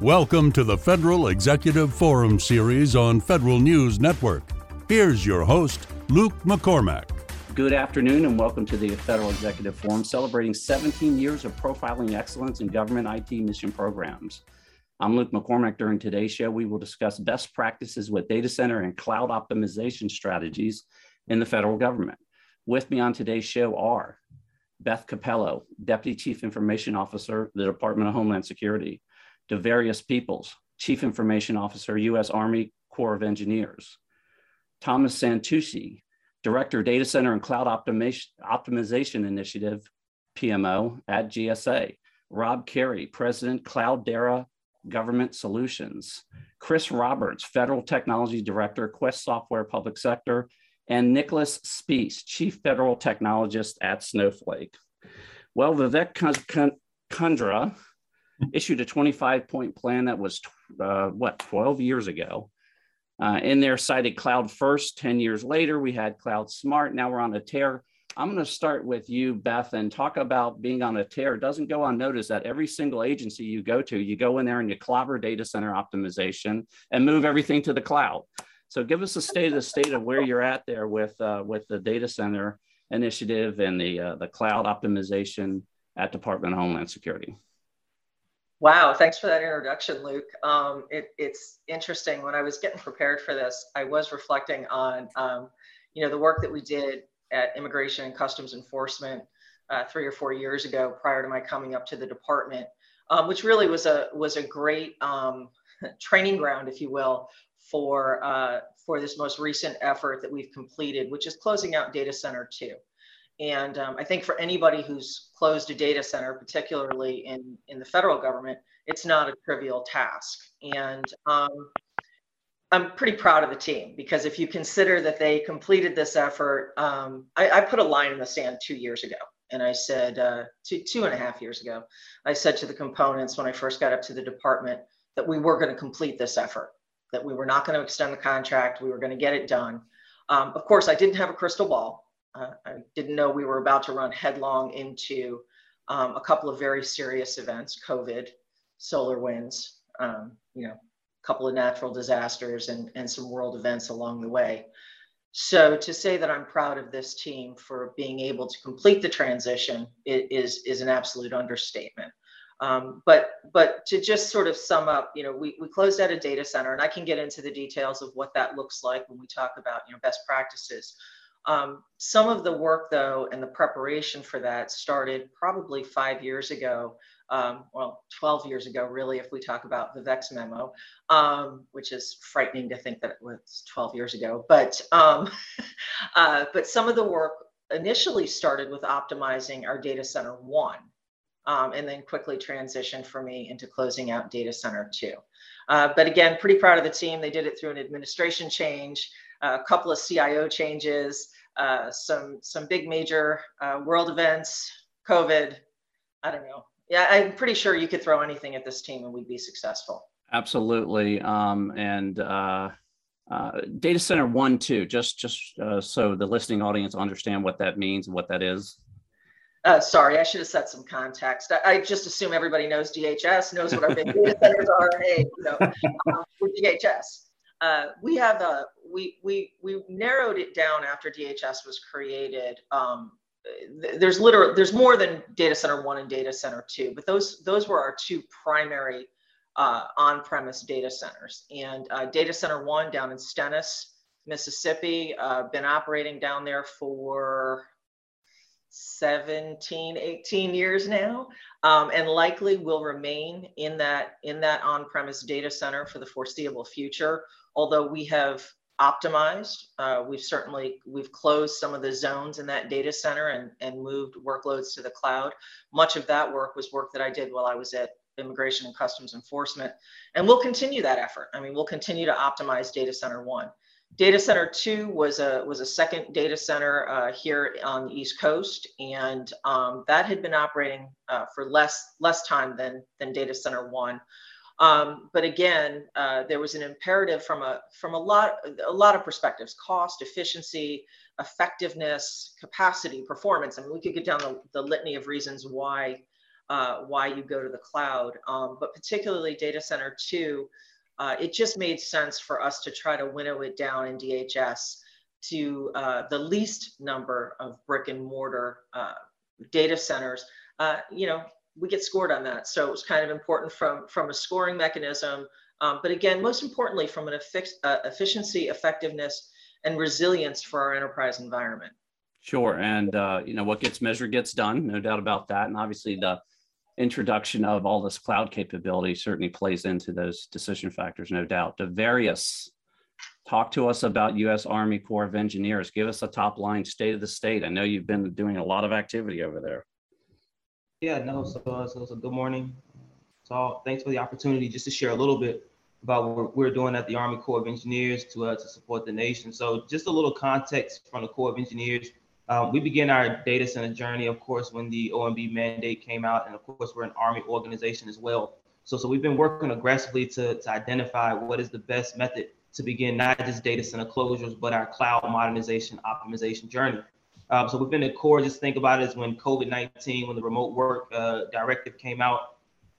Welcome to the Federal Executive Forum series on Federal News Network. Here's your host, Luke McCormack. Good afternoon and welcome to the Federal Executive Forum celebrating 17 years of profiling excellence in government IT mission programs. I'm Luke McCormack. During today's show, we will discuss best practices with data center and cloud optimization strategies in the federal government. With me on today's show are Beth Cappello, Deputy Chief Information Officer, the Department of Homeland Security, Dovarius Peoples, Chief Information Officer, U.S. Army Corps of Engineers, Thomas Santucci, Director, Data Center and Cloud Optimization, Optimization Initiative, PMO at GSA, Rob Carey, President, Cloudera Government Solutions, Chris Roberts, Federal Technology Director, Quest Software Public Sector, and Nicholas Speece, Chief Federal Technologist at Snowflake. Well, Vivek Kundra issued a 25 point plan that was, uh, what, 12 years ago. Uh, in there cited cloud first, 10 years later, we had cloud smart. Now we're on a tear. I'm going to start with you, Beth, and talk about being on a tear. It doesn't go unnoticed that every single agency you go to, you go in there and you clobber data center optimization and move everything to the cloud. So give us a state of the state of where you're at there with uh, with the data center initiative and the uh, the cloud optimization at Department of Homeland Security. Wow, thanks for that introduction, Luke. Um, it, it's interesting. When I was getting prepared for this, I was reflecting on um, you know the work that we did at Immigration and Customs Enforcement uh, three or four years ago, prior to my coming up to the department, um, which really was a was a great um, training ground, if you will, for uh, for this most recent effort that we've completed, which is closing out Data Center Two. And um, I think for anybody who's closed a data center, particularly in in the federal government, it's not a trivial task. And um, I'm pretty proud of the team because if you consider that they completed this effort, um, I, I, put a line in the sand two years ago. And I said, uh, two, two and a half years ago, I said to the components when I first got up to the department that we were going to complete this effort, that we were not going to extend the contract, we were going to get it done. Um, of course, I didn't have a crystal ball. Uh, I didn't know we were about to run headlong into um, a couple of very serious events COVID, SolarWinds, um, you know, a couple of natural disasters and, and some world events along the way. So to say that I'm proud of this team for being able to complete the transition is, is an absolute understatement. Um, but but to just sort of sum up, you know, we, we closed out a data center, and I can get into the details of what that looks like when we talk about you know best practices. Um, some of the work though and the preparation for that started probably five years ago um, well, 12 years ago, really, if we talk about the Vivek's memo, um, which is frightening to think that it was 12 years ago. But, um, uh, but some of the work initially started with optimizing our data center one, um, and then quickly transitioned for me into closing out data center two. Uh, but again, pretty proud of the team. They did it through an administration change, a couple of CIO changes, uh, some some big major uh, world events, COVID. I don't know, yeah, I'm pretty sure you could throw anything at this team and we'd be successful. Absolutely. Um, and uh, uh, data center one, two, just just uh, so the listening audience understand what that means and what that is. Uh, sorry, I should have set some context. I, I, just assume everybody knows DHS, knows what our big data centers are. Hey, you know, um, with DHS, uh, we have a we we we narrowed it down after DHS was created um, there's literally there's more than data center one and data center two, but those those were our two primary uh, on-premise data centers. And uh, data center one down in Stennis, Mississippi, uh, been operating down there for 17 18 years now um, and likely will remain in that in that on-premise data center for the foreseeable future although we have optimized. Uh, we've certainly we've closed some of the zones in that data center and, and moved workloads to the cloud. Much of that work was work that I did while I was at Immigration and Customs Enforcement, and we'll continue that effort. I mean, we'll continue to optimize data center one. Data center two was a was a second data center uh, here on the East Coast, and um, that had been operating uh, for less less time than than data center one. Um, but again, uh, there was an imperative from a from a lot a lot of perspectives: cost, efficiency, effectiveness, capacity, performance. I mean, we could get down the, the litany of reasons why uh, why you go to the cloud. Um, but particularly data center two, uh, it just made sense for us to try to winnow it down in DHS to uh, the least number of brick and mortar uh, data centers. Uh, you know, we get scored on that. So it was kind of important from, from a scoring mechanism. Um, but again, most importantly, from an uh, efficiency, effectiveness, and resilience for our enterprise environment. Sure. And, uh, you know, what gets measured gets done, no doubt about that. And obviously the introduction of all this cloud capability certainly plays into those decision factors, no doubt. Dovarius talk to us about U.S. Army Corps of Engineers. Give us a top line state of the state. I know you've been doing a lot of activity over there. Yeah, no, so, uh, so, so good morning. So thanks for the opportunity just to share a little bit about what we're doing at the Army Corps of Engineers to, uh, to support the nation. So just a little context from the Corps of Engineers. Um, we began our data center journey, of course, when the OMB mandate came out, and of course, we're an Army organization as well. So, so we've been working aggressively to, to identify what is the best method to begin not just data center closures, but our cloud modernization optimization journey. Um, so within the Corps, just think about it as when COVID-19, when the remote work uh, directive came out,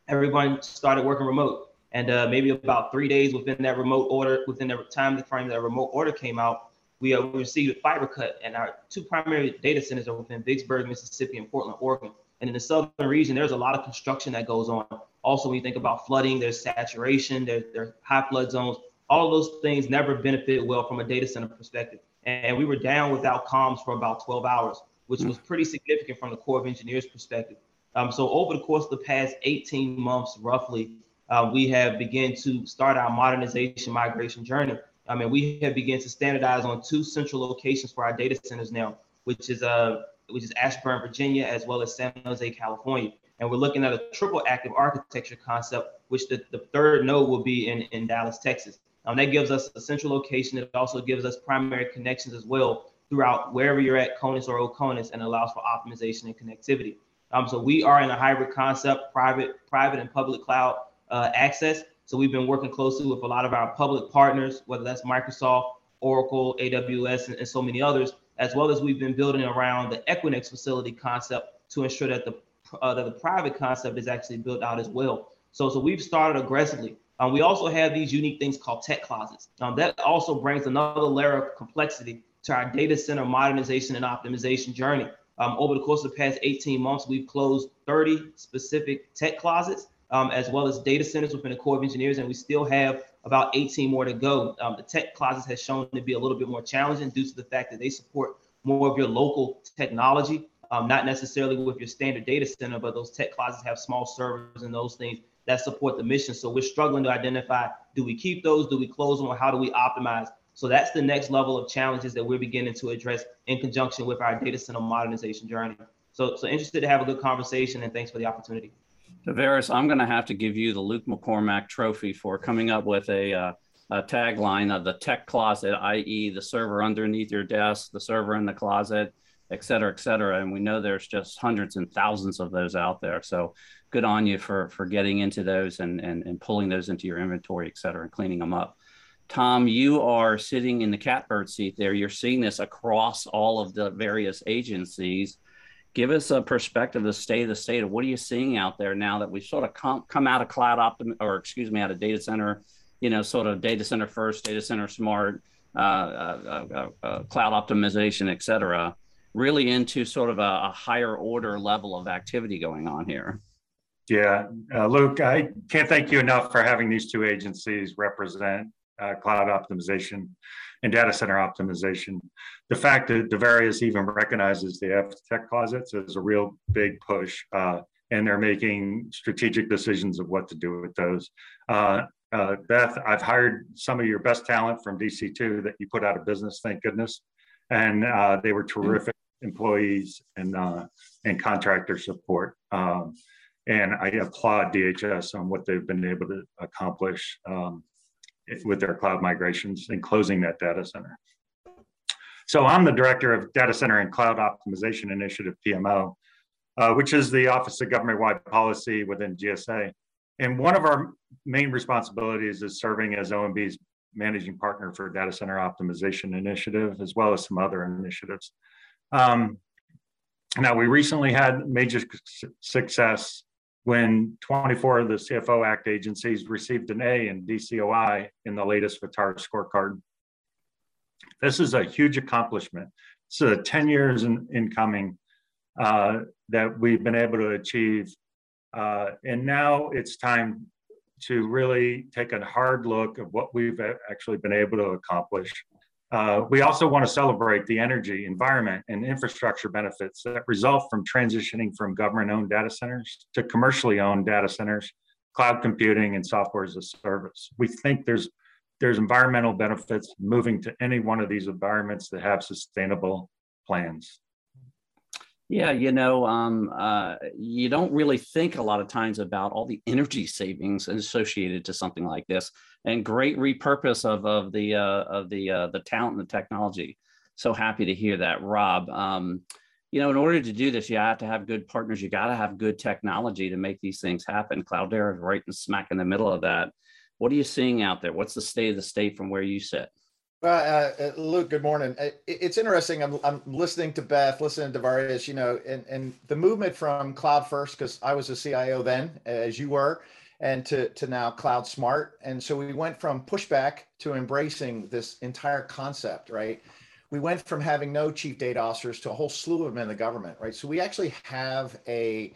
everyone started working remote. And uh, maybe about three days within that remote order, within the time frame that remote order came out, we, uh, we received a fiber cut, and our two primary data centers are within Vicksburg, Mississippi, and Portland, Oregon. And in the southern region, there's a lot of construction that goes on. Also, when you think about flooding, there's saturation, there's, there's high flood zones. All of those things never benefit well from a data center perspective. And we were down without comms for about 12 hours, which was pretty significant from the Corps of Engineers perspective. Um, so over the course of the past 18 months, roughly, uh, we have begun to start our modernization migration journey. I mean, we have begun to standardize on two central locations for our data centers now, which is uh, which is Ashburn, Virginia, as well as San Jose, California. And we're looking at a triple active architecture concept, which the, the third node will be in, in Dallas, Texas. Um, that gives us a central location. It also gives us primary connections as well throughout wherever you're at, CONUS or OCONUS, and allows for optimization and connectivity. Um, so we are in a hybrid concept, private, private and public cloud uh, access. So we've been working closely with a lot of our public partners, whether that's Microsoft, Oracle, AWS, and, and so many others, as well as we've been building around the Equinix facility concept to ensure that the uh, that the private concept is actually built out as well. So, so we've started aggressively. Um, we also have these unique things called tech closets. Um, that also brings another layer of complexity to our data center modernization and optimization journey. Um, over the course of the past 18 months, we've closed 30 specific tech closets um, as well as data centers within the Corps of Engineers, and we still have about 18 more to go. Um, the tech closets has shown to be a little bit more challenging due to the fact that they support more of your local technology, um, not necessarily with your standard data center, but those tech closets have small servers and those things that support the mission. So we're struggling to identify, do we keep those? Do we close them? Or how do we optimize? So that's the next level of challenges that we're beginning to address in conjunction with our data center modernization journey. So, so interested to have a good conversation and thanks for the opportunity. Dovarius, I'm going to have to give you the Luke McCormack Trophy for coming up with a, uh, a tagline of the tech closet, i.e., the server underneath your desk, the server in the closet, et cetera, et cetera. And we know there's just hundreds and thousands of those out there. So good on you for for getting into those and and, and pulling those into your inventory, et cetera, and cleaning them up. Tom, you are sitting in the catbird seat there. You're seeing this across all of the various agencies give us a perspective of the state of the state of what are you seeing out there now that we've sort of come, come out of cloud optim or excuse me out of data center you know sort of data center first data center smart uh, uh, uh, uh cloud optimization et cetera really into sort of a, a, higher order level of activity going on here? Yeah uh, luke i can't thank you enough for having these two agencies represent uh, cloud optimization and data center optimization. The fact that Dovarius even recognizes the F tech closets is a real big push, uh, and they're making strategic decisions of what to do with those. Uh, uh, Beth, I've hired some of your best talent from DC2 that you put out of business, thank goodness, and uh, they were terrific employees and uh, and contractor support. Um, and I applaud DHS on what they've been able to accomplish. Um, with their cloud migrations and closing that data center. So I'm the director of Data Center and Cloud Optimization Initiative, PMO, uh, which is the Office of Government-Wide Policy within GSA. And one of our main responsibilities is serving as OMB's managing partner for Data Center Optimization Initiative, as well as some other initiatives. Um, now, we recently had major success when 24 of the CFO Act agencies received an A in DCOI in the latest FITARA scorecard. This is a huge accomplishment. So 10 years in, in coming uh, that we've been able to achieve. Uh, and now it's time to really take a hard look at what we've actually been able to accomplish. Uh, we also want to celebrate the energy, environment, and infrastructure benefits that result from transitioning from government-owned data centers to commercially owned data centers, cloud computing, and software as a service. We think there's there's environmental benefits moving to any one of these environments that have sustainable plans. Yeah, you know, um, uh, you don't really think a lot of times about all the energy savings associated to something like this, and great repurpose of of the uh, of the uh, the talent and the technology. So happy to hear that, Rob. Um, you know, in order to do this, you have to have good partners. You got to have good technology to make these things happen. Cloudera is right in smack in the middle of that. What are you seeing out there? What's the state of the state from where you sit? Well, uh, uh, Luke, good morning. It's interesting. I'm, I'm listening to Beth, listening to Various, you know, and, and the movement from cloud first, because I was a CIO then, as you were, and to, to now cloud smart. And so we went from pushback to embracing this entire concept, right? We went from having no chief data officers to a whole slew of them in the government, right? So we actually have a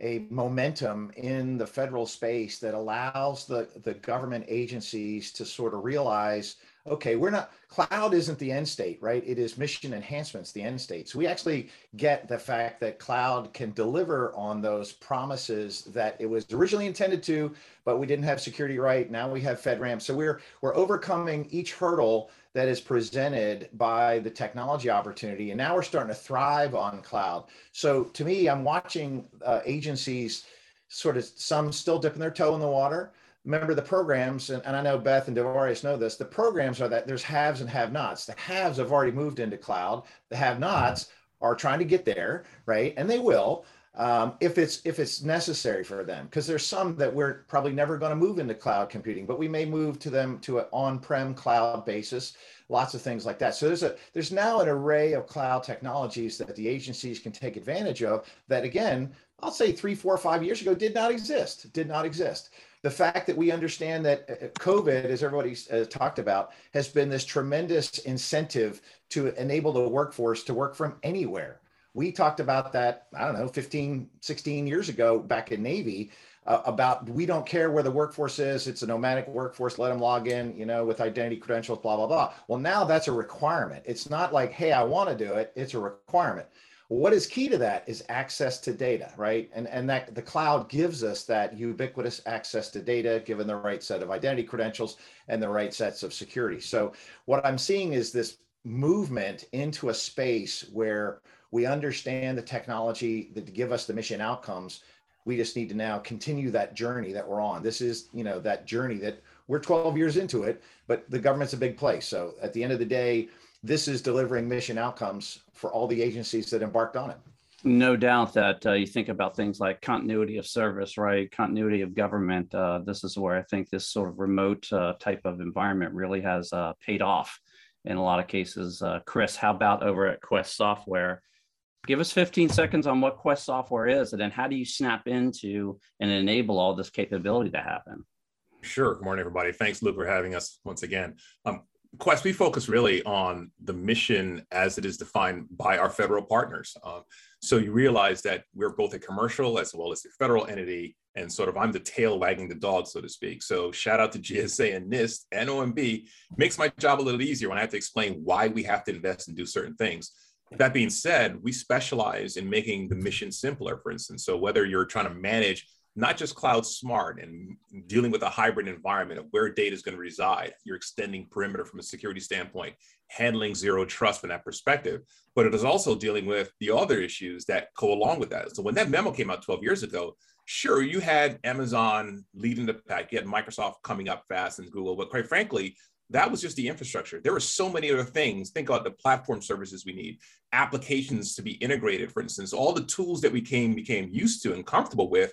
a momentum in the federal space that allows the, the government agencies to sort of realize okay, we're not, cloud isn't the end state, right? It is mission enhancements, the end state. So we actually get the fact that cloud can deliver on those promises that it was originally intended to, but we didn't have security right. Now we have FedRAMP. So we're, we're overcoming each hurdle that is presented by the technology opportunity. And now we're starting to thrive on cloud. So to me, I'm watching uh, agencies sort of some still dipping their toe in the water remember the programs, and, and I know Beth and Dovarius know this, the programs are that there's haves and have nots. The haves have already moved into cloud. The have nots are trying to get there, right? And they will um, if it's if it's necessary for them because there's some that we're probably never going to move into cloud computing but we may move to them to an on-prem cloud basis lots of things like that so there's a there's now an array of cloud technologies that the agencies can take advantage of that again i'll say three four five years ago did not exist did not exist the fact that we understand that uh, uh, COVID, as everybody's uh, talked about, has been this tremendous incentive to enable the workforce to work from anywhere. We talked about that, I don't know, 15, 16 years ago back in Navy. Uh, about we don't care where the workforce is it's a nomadic workforce let them log in you know with identity credentials blah blah blah well now that's a requirement it's not like hey i want to do it it's a requirement what is key to that is access to data, right? And, and that the cloud gives us that ubiquitous access to data, given the right set of identity credentials and the right sets of security. So what I'm seeing is this movement into a space where we understand the technology that give us the mission outcomes. We just need to now continue that journey that we're on. This is, you know, that journey that we're 12 years into it, but the government's a big place. So at the end of the day, this is delivering mission outcomes for all the agencies that embarked on it. No doubt that uh, you think about things like continuity of service, right? Continuity of government. Uh, this is where I think this sort of remote uh, type of environment really has uh, paid off in a lot of cases. Uh, Chris, how about over at Quest Software? Give us 15 seconds on what Quest Software is, and then how do you snap into and enable all this capability to happen? Sure. Good morning, everybody. Thanks, Luke, for having us once again. Um, Quest, we focus really on the mission as it is defined by our federal partners. Um, so you realize that we're both a commercial as well as a federal entity, and sort of I'm the tail wagging the dog, so to speak. So shout out to GSA and NIST and OMB makes my job a little easier when I have to explain why we have to invest and do certain things. That being said, we specialize in making the mission simpler, for instance. So whether you're trying to manage not just cloud smart and dealing with a hybrid environment of where data is going to reside. You're extending perimeter from a security standpoint, handling zero trust from that perspective. But it is also dealing with the other issues that go along with that. So when that memo came out 12 years ago, sure, you had Amazon leading the pack, you had Microsoft coming up fast and Google, but quite frankly, that was just the infrastructure. There were so many other things. Think about the platform services we need, applications to be integrated, for instance, all the tools that we came became used to and comfortable with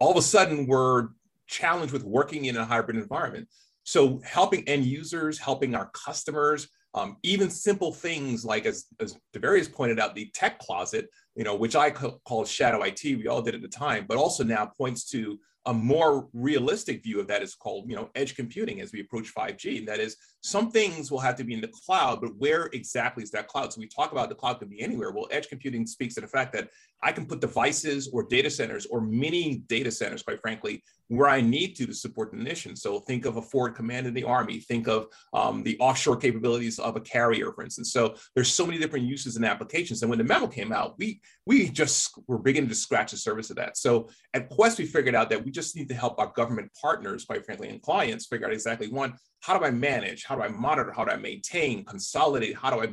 all of a sudden we're challenged with working in a hybrid environment. So helping end users, helping our customers Um, even simple things like, as, as Dovarius pointed out, the tech closet, you know, which I call shadow IT, we all did at the time, but also now points to a more realistic view of that is called, you know, edge computing as we approach 5G. And that is some things will have to be in the cloud, but where exactly is that cloud? So we talk about the cloud can be anywhere. Well, edge computing speaks to the fact that I can put devices or data centers or mini data centers, quite frankly, where I need to to support the mission. So think of a forward command in the Army, think of um, the offshore capabilities of a carrier, for instance. So there's so many different uses and applications. And when the memo came out, we we just were beginning to scratch the surface of that. So at Quest, we figured out that we just need to help our government partners, quite frankly, and clients figure out exactly one, how do I manage? How do I monitor? How do I maintain, consolidate? How do I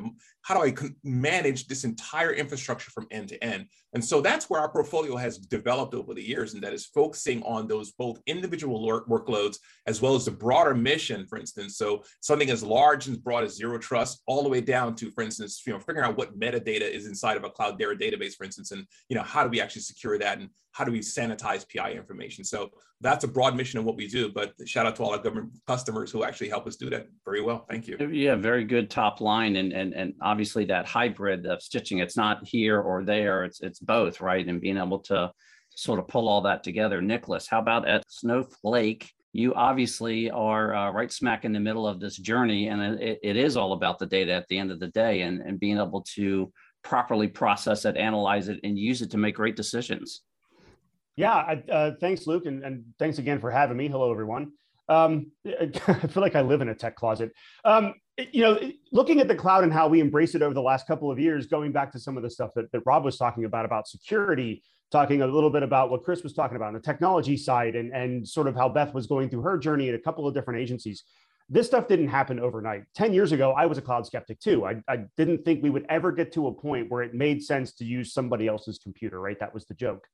how do I manage this entire infrastructure from end to end? And so that's where our portfolio has developed over the years, and that is focusing on those both individual workloads as well as the broader mission, for instance. So something as large and broad as zero trust, all the way down to, for instance, you know, figuring out what metadata is inside of a Cloudera database, for instance, and you know, how do we actually secure that and how do we sanitize PI information? So that's a broad mission of what we do. But shout out to all our government customers who actually help us do that very well. Thank you. Yeah, very good top line, and and and obviously that hybrid of stitching. It's not here or there. It's it's both, right? And being able to sort of pull all that together. Nicholas, how about at Snowflake? You obviously are uh, right smack in the middle of this journey, and it, it is all about the data at the end of the day, and and being able to properly process it, analyze it, and use it to make great decisions. Yeah, I, uh, thanks, Luke, and, and, thanks again for having me. Hello, everyone. Um, I feel like I live in a tech closet. Um, you know, looking at the cloud and how we embrace it over the last couple of years, going back to some of the stuff that, that Rob was talking about, about security, talking a little bit about what Chris was talking about on the technology side and, and sort of how Beth was going through her journey at a couple of different agencies. This stuff didn't happen overnight. 10 years ago, I was a cloud skeptic too. I, I didn't think we would ever get to a point where it made sense to use somebody else's computer, right? That was the joke.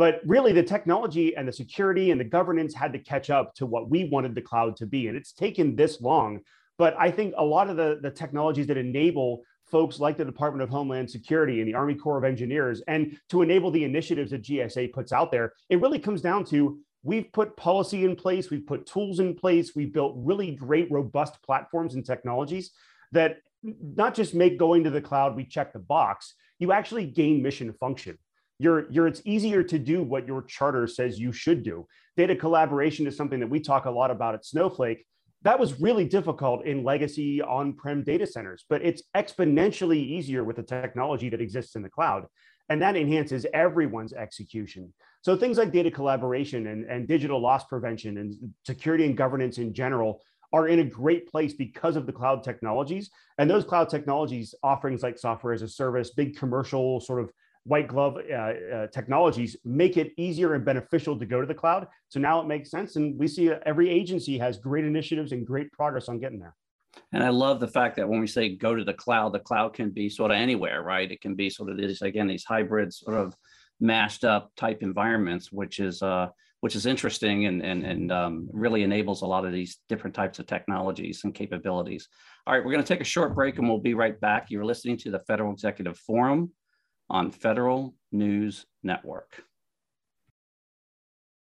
But really, the technology and the security and the governance had to catch up to what we wanted the cloud to be. And it's taken this long. But I think a lot of the, the technologies that enable folks like the Department of Homeland Security and the Army Corps of Engineers, and to enable the initiatives that GSA puts out there, it really comes down to we've put policy in place, we've put tools in place, we've built really great, robust platforms and technologies that not just make going to the cloud, we check the box, you actually gain mission function you're, you're it's easier to do what your charter says you should do. Data collaboration is something that we talk a lot about at Snowflake. That was really difficult in legacy on-prem data centers, but it's exponentially easier with the technology that exists in the cloud. And that enhances everyone's execution. So things like data collaboration and, and digital loss prevention and security and governance in general are in a great place because of the cloud technologies. And those cloud technologies, offerings like software as a service, big commercial sort of white glove uh, uh, technologies make it easier and beneficial to go to the cloud. So now it makes sense. And we see every agency has great initiatives and great progress on getting there. And I love the fact that when we say go to the cloud, the cloud can be sort of anywhere, right? It can be sort of these, again, these hybrid sort of mashed up type environments, which is, uh, which is interesting and, and, and um, really enables a lot of these different types of technologies and capabilities. All right, we're going to take a short break and we'll be right back. You're listening to the Federal Executive Forum on Federal News Network.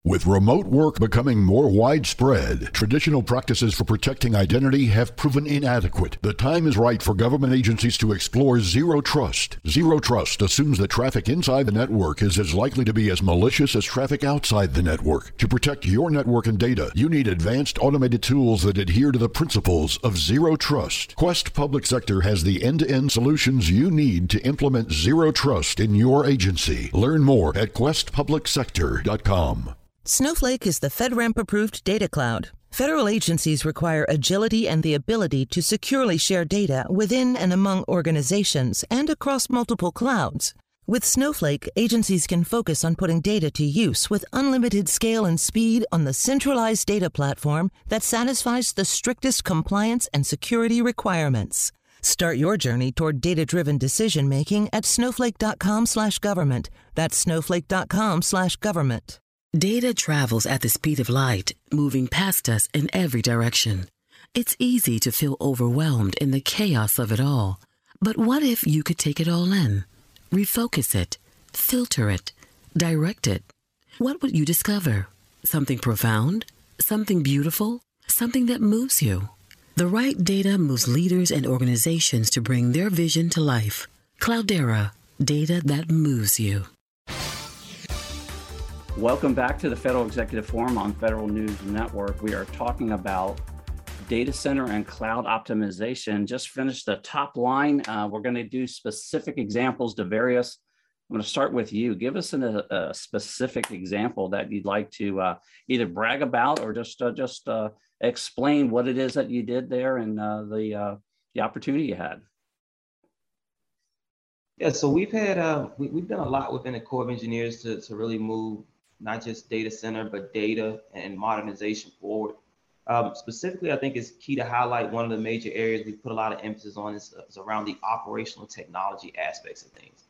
With remote work becoming more widespread, traditional practices for protecting identity have proven inadequate. The time is right for government agencies to explore Zero Trust. Zero Trust assumes that traffic inside the network is as likely to be as malicious as traffic outside the network. To protect your network and data, you need advanced automated tools that adhere to the principles of Zero Trust. Quest Public Sector has the end to end solutions you need to implement Zero Trust in your agency. Learn more at questpublicsector.com. Snowflake is the FedRAMP approved data cloud. Federal agencies require agility and the ability to securely share data within and among organizations and across multiple clouds. With Snowflake, agencies can focus on putting data to use with unlimited scale and speed on the centralized data platform that satisfies the strictest compliance and security requirements. Start your journey toward data-driven decision making at snowflake.com/government. That's snowflake.com/government. Data travels at the speed of light, moving past us in every direction. It's easy to feel overwhelmed in the chaos of it all. But what if you could take it all in? Refocus it, filter it, direct it. What would you discover? Something profound? Something beautiful? Something that moves you? The right data moves leaders and organizations to bring their vision to life. Cloudera, data that moves you. Welcome back to the Federal Executive Forum on Federal News Network. We are talking about data center and cloud optimization. Just finished the top line. Uh, we're going to do specific examples to various. I'm going to start with you. Give us an, a, a, specific example that you'd like to uh, either brag about or just uh, just uh, explain what it is that you did there and uh, the uh, the opportunity you had. Yeah, so we've had we, have done a lot within the Corps of Engineers to to really move not just data center but data and modernization forward. Um, specifically, I think it's key to highlight one of the major areas we put a lot of emphasis on is, is around the operational technology aspects of things.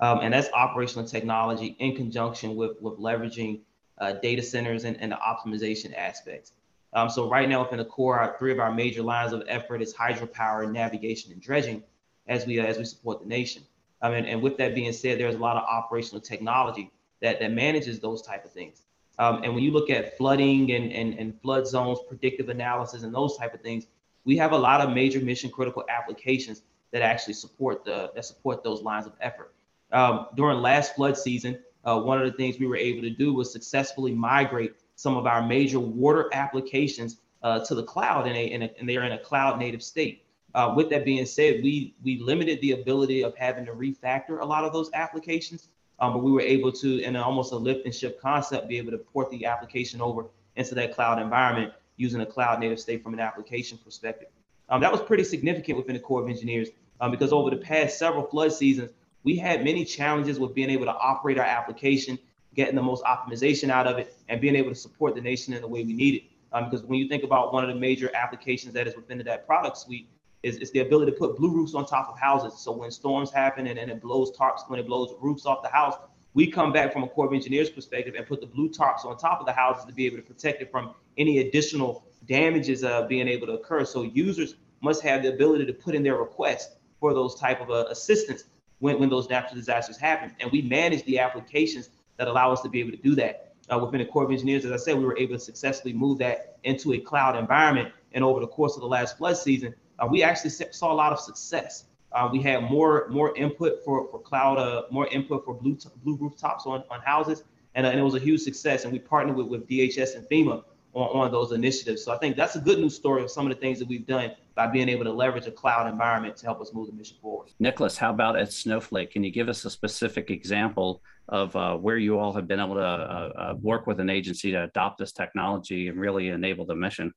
Um, and that's operational technology in conjunction with, with leveraging uh, data centers and, and the optimization aspects. Um, so right now within the Corps, our, three of our major lines of effort is hydropower, navigation, and dredging as we, as we support the nation. Um, and, and with that being said, there's a lot of operational technology that, that manages those type of things. Um, and when you look at flooding and, and, and flood zones, predictive analysis, and those type of things, we have a lot of major mission critical applications that actually support the that support those lines of effort. Um, during last flood season, uh, one of the things we were able to do was successfully migrate some of our major water applications uh, to the cloud, and, and they're in a cloud native state. Uh, with that being said, we we limited the ability of having to refactor a lot of those applications um, but we were able to, in almost a lift and shift concept, be able to port the application over into that cloud environment using a cloud native state from an application perspective. Um, that was pretty significant within the Corps of Engineers um, because over the past several flood seasons, we had many challenges with being able to operate our application, getting the most optimization out of it, and being able to support the nation in the way we need it. Um, because when you think about one of the major applications that is within that product suite, is, is the ability to put blue roofs on top of houses. So when storms happen and, and it blows tarps, when it blows roofs off the house, we come back from a Corps of Engineers perspective and put the blue tarps on top of the houses to be able to protect it from any additional damages uh, being able to occur. So users must have the ability to put in their request for those type of uh, assistance when, when those natural disasters happen. And we manage the applications that allow us to be able to do that. Uh, within the Corps of Engineers, as I said, we were able to successfully move that into a cloud environment. And over the course of the last flood season, uh, we actually saw a lot of success. Uh, we had more more input for for cloud, uh, more input for blue blue rooftops on on houses, and, uh, and it was a huge success. And we partnered with, with DHS and FEMA on, on those initiatives. So I think that's a good news story of some of the things that we've done by being able to leverage a cloud environment to help us move the mission forward. Nicholas, how about at Snowflake? Can you give us a specific example of uh, where you all have been able to uh, uh, work with an agency to adopt this technology and really enable the mission?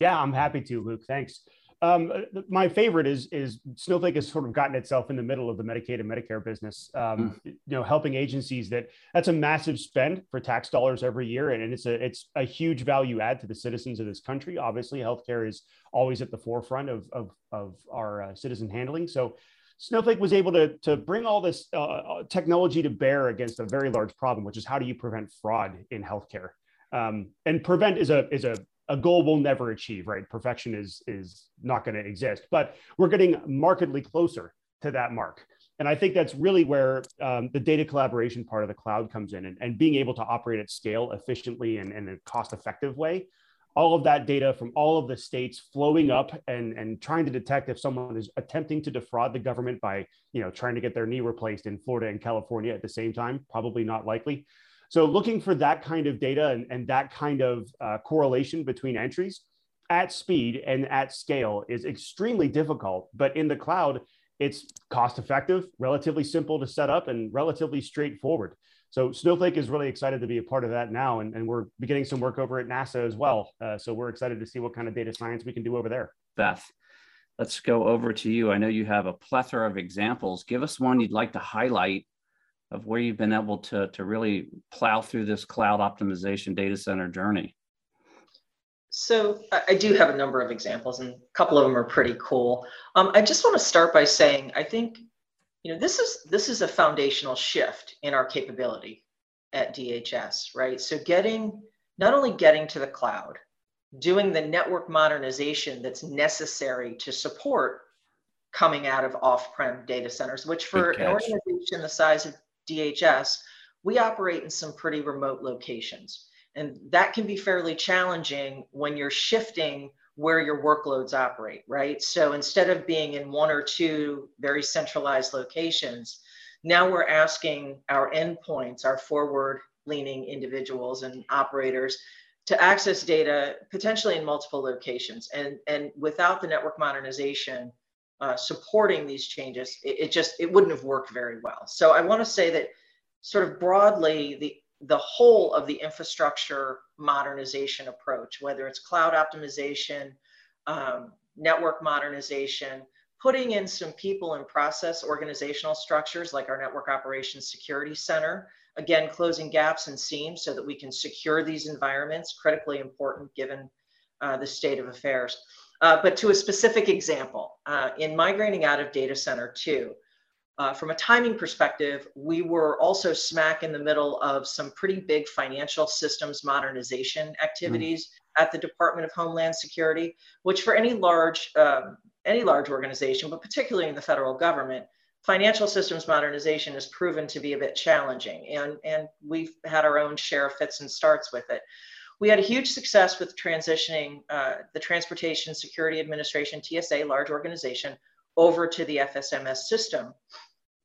Yeah, I'm happy to, Luke. Thanks. Um, uh, my favorite is is Snowflake has sort of gotten itself in the middle of the Medicaid and Medicare business. Um, mm. You know, helping agencies that that's a massive spend for tax dollars every year, and and it's a it's a huge value add to the citizens of this country. Obviously, healthcare is always at the forefront of of, of our uh, citizen handling. So. Snowflake was able to, to bring all this uh, uh, technology to bear against a very large problem, which is how do you prevent fraud in healthcare? Um, and prevent is a is a a goal we'll never achieve, right? Perfection is is not going to exist, but we're getting markedly closer to that mark. And I think that's really where um, the data collaboration part of the cloud comes in and, and being able to operate at scale efficiently and in a cost effective way. All of that data from all of the states flowing up and, and trying to detect if someone is attempting to defraud the government by, you know, trying to get their knee replaced in Florida and California at the same time, probably not likely. So looking for that kind of data and, and that kind of uh, correlation between entries at speed and at scale is extremely difficult. But in the cloud, it's cost effective, relatively simple to set up, and relatively straightforward. So Snowflake is really excited to be a part of that now, and, and we're beginning some work over at NASA as well. Uh, so we're excited to see what kind of data science we can do over there. Beth, let's go over to you. I know you have a plethora of examples. Give us one you'd like to highlight of where you've been able to, to really plow through this cloud optimization data center journey? So I do have a number of examples, and a couple of them are pretty cool. Um, I just want to start by saying I think you know this is this is a foundational shift in our capability at DHS, right? So getting not only getting to the cloud, doing the network modernization that's necessary to support coming out of off-prem data centers, which for an organization the size of DHS, we operate in some pretty remote locations. And that can be fairly challenging when you're shifting where your workloads operate, right? So instead of being in one or two very centralized locations, now we're asking our endpoints, our forward leaning individuals and operators to access data potentially in multiple locations. And, and without the network modernization uh, supporting these changes, it, it just, it wouldn't have worked very well. So I wanna say that sort of broadly, the, the whole of the infrastructure modernization approach, whether it's cloud optimization, um, network modernization, putting in some people and process organizational structures like our Network Operations Security Center, again, closing gaps and seams so that we can secure these environments, critically important given uh, the state of affairs. Uh, but to a specific example, uh, in migrating out of data center two, uh, from a timing perspective, we were also smack in the middle of some pretty big financial systems modernization activities mm. at the Department of Homeland Security, which for any large um, any large organization, but particularly in the federal government, financial systems modernization has proven to be a bit challenging, and and we've had our own share of fits and starts with it. We had a huge success with transitioning uh, the Transportation Security Administration (TSA) large organization over to the FSMS system.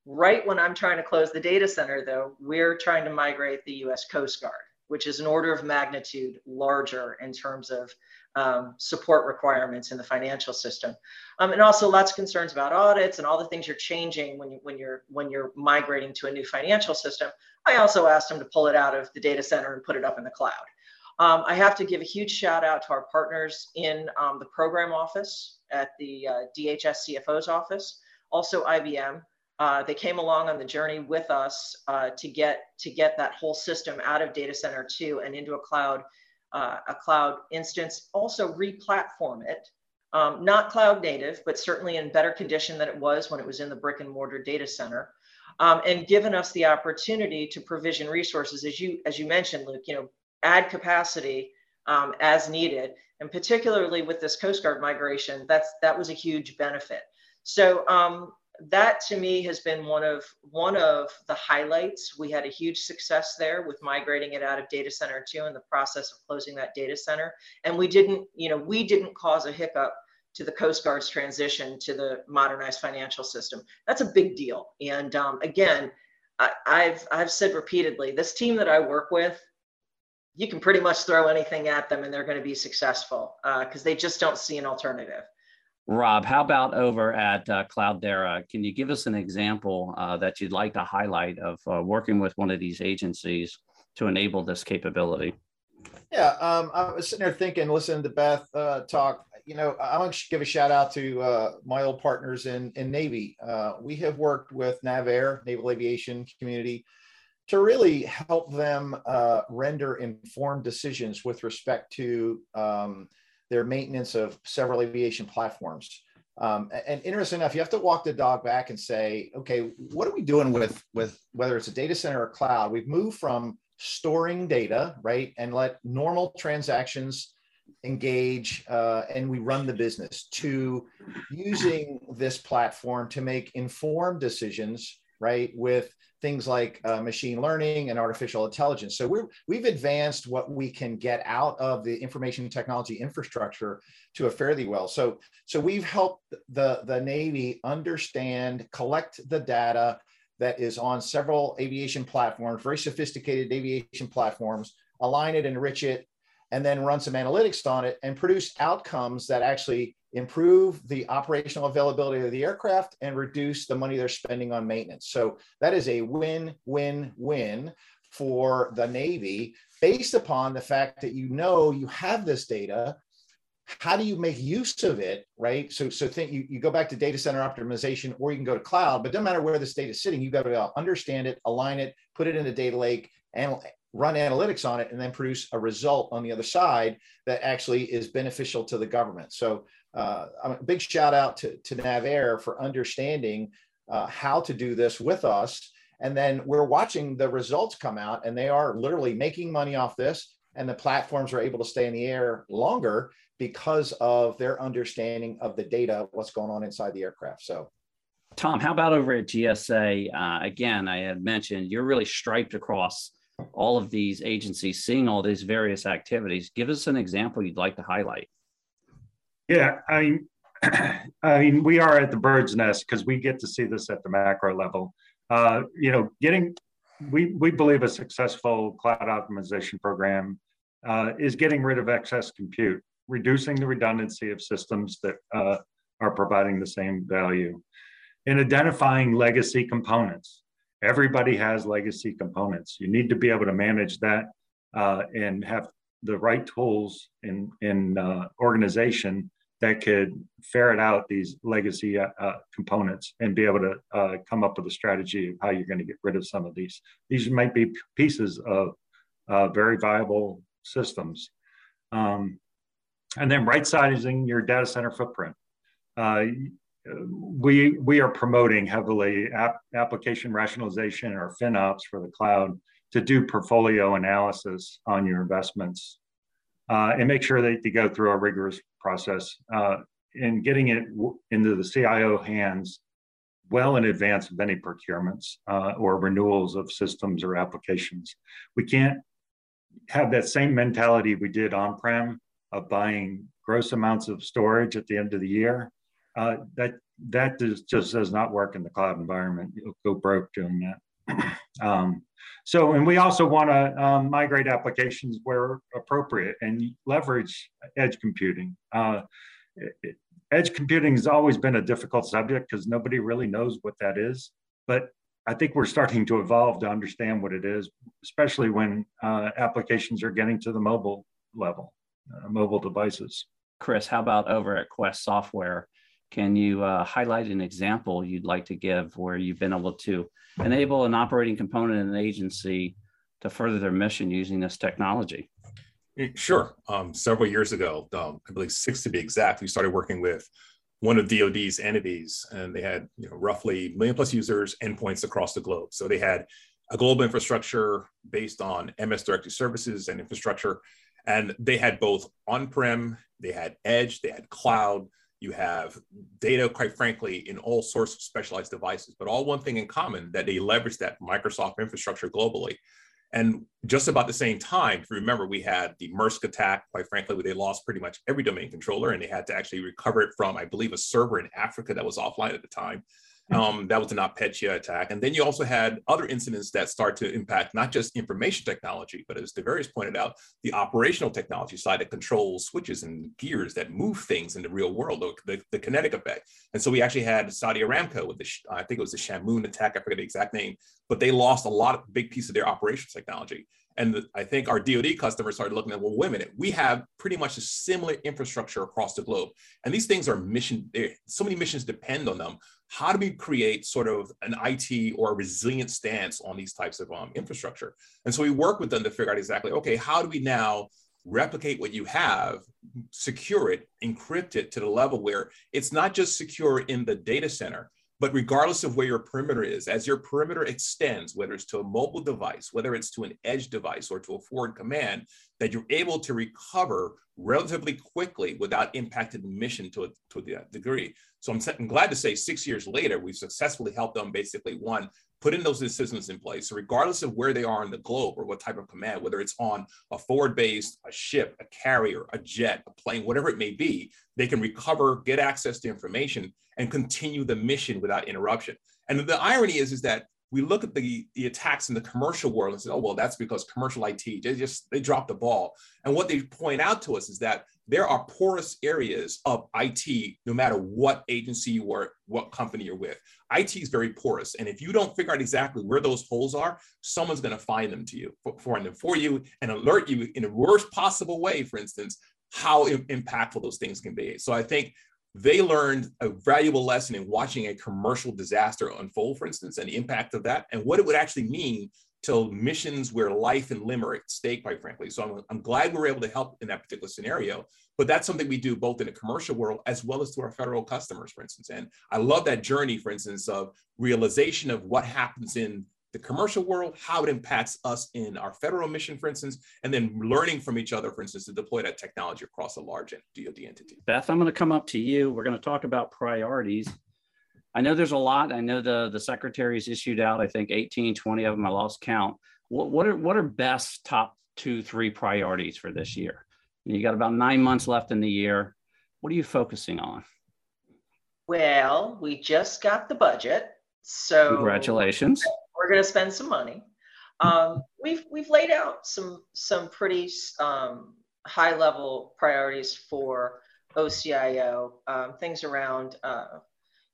Right when I'm trying to close the data center, though, we're trying to migrate the US Coast Guard, which is an order of magnitude larger in terms of um, support requirements in the financial system. Um, and also lots of concerns about audits and all the things you're changing when, you, when, you're, when you're migrating to a new financial system. I also asked them to pull it out of the data center and put it up in the cloud. Um, I have to give a huge shout out to our partners in um, the program office at the uh, DHS CFO's office, also IBM. Uh, they came along on the journey with us uh, to get to get that whole system out of data center two and into a cloud uh, a cloud instance. Also re-platform it, um, not cloud native, but certainly in better condition than it was when it was in the brick and mortar data center. Um, and given us the opportunity to provision resources, as you as you mentioned, Luke, you know, add capacity um, as needed, and particularly with this Coast Guard migration, that's that was a huge benefit. So um, that to me has been one of one of the highlights. We had a huge success there with migrating it out of data center two in the process of closing that data center, and we didn't, you know, we didn't cause a hiccup to the Coast Guard's transition to the modernized financial system. That's a big deal. And um, again, I, I've I've said repeatedly, this team that I work with you can pretty much throw anything at them and they're going to be successful because uh, they just don't see an alternative. Rob, how about over at uh, Cloudera? Can you give us an example uh, that you'd like to highlight of uh, working with one of these agencies to enable this capability? Yeah, um, I was sitting there thinking, listening to Beth uh, talk. You know, I want to give a shout out to uh, my old partners in in Navy. Uh, we have worked with NavAir, Naval Aviation Community, to really help them uh, render informed decisions with respect to um, their maintenance of several aviation platforms. Um, and interesting enough, you have to walk the dog back and say, okay, what are we doing with with whether it's a data center or cloud? We've moved from storing data, right, and let normal transactions engage uh, and we run the business to using this platform to make informed decisions right with things like uh, machine learning and artificial intelligence. So we're, we've advanced what we can get out of the information technology infrastructure to a fairly well. So, so we've helped the, the Navy understand, collect the data that is on several aviation platforms, very sophisticated aviation platforms, align it, enrich it, and then run some analytics on it and produce outcomes that actually improve the operational availability of the aircraft and reduce the money they're spending on maintenance. So that is a win, win, win for the Navy based upon the fact that you know you have this data. How do you make use of it, right? So, so think you, you go back to data center optimization, or you can go to cloud, but doesn't matter where this data is sitting. You got to understand it, align it, put it in a data lake, and run analytics on it, and then produce a result on the other side that actually is beneficial to the government. So uh, a big shout out to, to NavAir for understanding uh, how to do this with us. And then we're watching the results come out, and they are literally making money off this. And the platforms are able to stay in the air longer because of their understanding of the data, what's going on inside the aircraft. So, Tom, how about over at GSA? Uh, again, I had mentioned you're really striped across all of these agencies, seeing all these various activities. Give us an example you'd like to highlight. Yeah, I mean, I mean, we are at the bird's nest because we get to see this at the macro level. Uh, you know, getting we we believe a successful cloud optimization program uh, is getting rid of excess compute, reducing the redundancy of systems that uh, are providing the same value, and identifying legacy components. Everybody has legacy components. You need to be able to manage that uh, and have the right tools in in uh, organization that could ferret out these legacy uh, uh, components and be able to uh, come up with a strategy of how you're going to get rid of some of these. These might be pieces of uh, very viable systems. Um, and then right sizing your data center footprint. We, we are promoting heavily app, application rationalization or FinOps for the cloud to do portfolio analysis on your investments uh, and make sure that you go through a rigorous process uh, and getting it w- into the CIO hands well in advance of any procurements uh, or renewals of systems or applications. We can't have that same mentality we did on prem of buying gross amounts of storage at the end of the year. Uh, that that just, does not work in the cloud environment. You'll go broke doing that. um, so, and we also want to um, migrate applications where appropriate and leverage edge computing. Uh, edge computing has always been a difficult subject because nobody really knows what that is. But I think we're starting to evolve to understand what it is, especially when uh, applications are getting to the mobile level, uh, mobile devices. Chris, how about over at Quest Software? Can you uh, highlight an example you'd like to give where you've been able to enable an operating component in an agency to further their mission using this technology? Eh, sure. Um, several years ago, um, I believe six to be exact, we started working with one of DoD's entities, and they had you know, roughly million plus users, endpoints across the globe. So they had a global infrastructure based on MS directory services and infrastructure, and they had both on-prem, they had edge, they had cloud, you have data, quite frankly, in all sorts of specialized devices, but all one thing in common that they leverage that Microsoft infrastructure globally. And just about the same time, if you remember, we had the Maersk attack, quite frankly, where they lost pretty much every domain controller and they had to actually recover it from, I believe, a server in Africa that was offline at the time. Um, that was an NotPetya attack. And then you also had other incidents that start to impact not just information technology, but as Dovarius pointed out, the operational technology side that controls switches and gears that move things in the real world, the, the kinetic effect. And so we actually had Saudi Aramco with the, I think it was the Shamoon attack, I forget the exact name, but they lost a lot of big piece of their operational technology. And I think our DoD customers started looking at, well, wait a minute, we have pretty much a similar infrastructure across the globe. And these things are mission, so many missions depend on them. How do we create sort of an IT or a resilient stance on these types of um, infrastructure? And so we work with them to figure out exactly, okay, how do we now replicate what you have, secure it, encrypt it to the level where it's not just secure in the data center, but regardless of where your perimeter is, as your perimeter extends, whether it's to a mobile device, whether it's to an edge device or to a forward command, that you're able to recover relatively quickly without impacting the mission to a, to a degree. So I'm, I'm glad to say six years later, we've successfully helped them basically one, putting those systems in place. So regardless of where they are in the globe or what type of command, whether it's on a forward base, a ship, a carrier, a jet, a plane, whatever it may be, they can recover, get access to information, and continue the mission without interruption. And the irony is, is that we look at the, the attacks in the commercial world and say, oh, well, that's because commercial IT, they just, they dropped the ball. And what they point out to us is that there are porous areas of IT, no matter what agency you are, what company you're with. IT is very porous. And if you don't figure out exactly where those holes are, someone's going to find them to you, find them for you, and alert you in the worst possible way, for instance, how impactful those things can be. So I think they learned a valuable lesson in watching a commercial disaster unfold, for instance, and the impact of that, and what it would actually mean to missions where life and limb are at stake, quite frankly. So I'm, I'm glad we were able to help in that particular scenario. But that's something we do both in the commercial world as well as to our federal customers, for instance. And I love that journey, for instance, of realization of what happens in the commercial world, how it impacts us in our federal mission, for instance, and then learning from each other, for instance, to deploy that technology across a large DoD entity. Beth, I'm going to come up to you. We're going to talk about priorities. I know there's a lot. I know the the secretaries issued out, I think 18, 20 of them. I lost count. What, what are what are best top two, three priorities for this year? You got about nine months left in the year. What are you focusing on? Well, we just got the budget. So congratulations. We're going to spend some money. Um, we've we've laid out some some pretty um, high level priorities for OCIO, um, things around uh,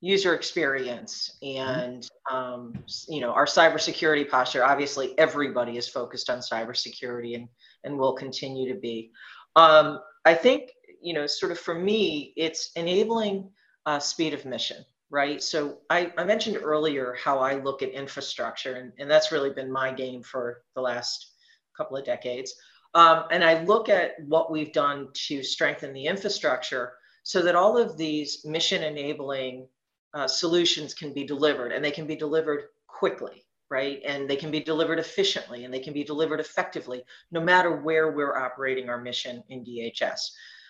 user experience and um, you know our cybersecurity posture. Obviously, everybody is focused on cybersecurity and and will continue to be. Um, I think you know, sort of for me, it's enabling uh, speed of mission right? So I, I, mentioned earlier how I look at infrastructure, and, and, that's really been my game for the last couple of decades. Um, and I look at what we've done to strengthen the infrastructure so that all of these mission enabling uh, solutions can be delivered and they can be delivered quickly, right? And they can be delivered efficiently and they can be delivered effectively, no matter where we're operating our mission in DHS.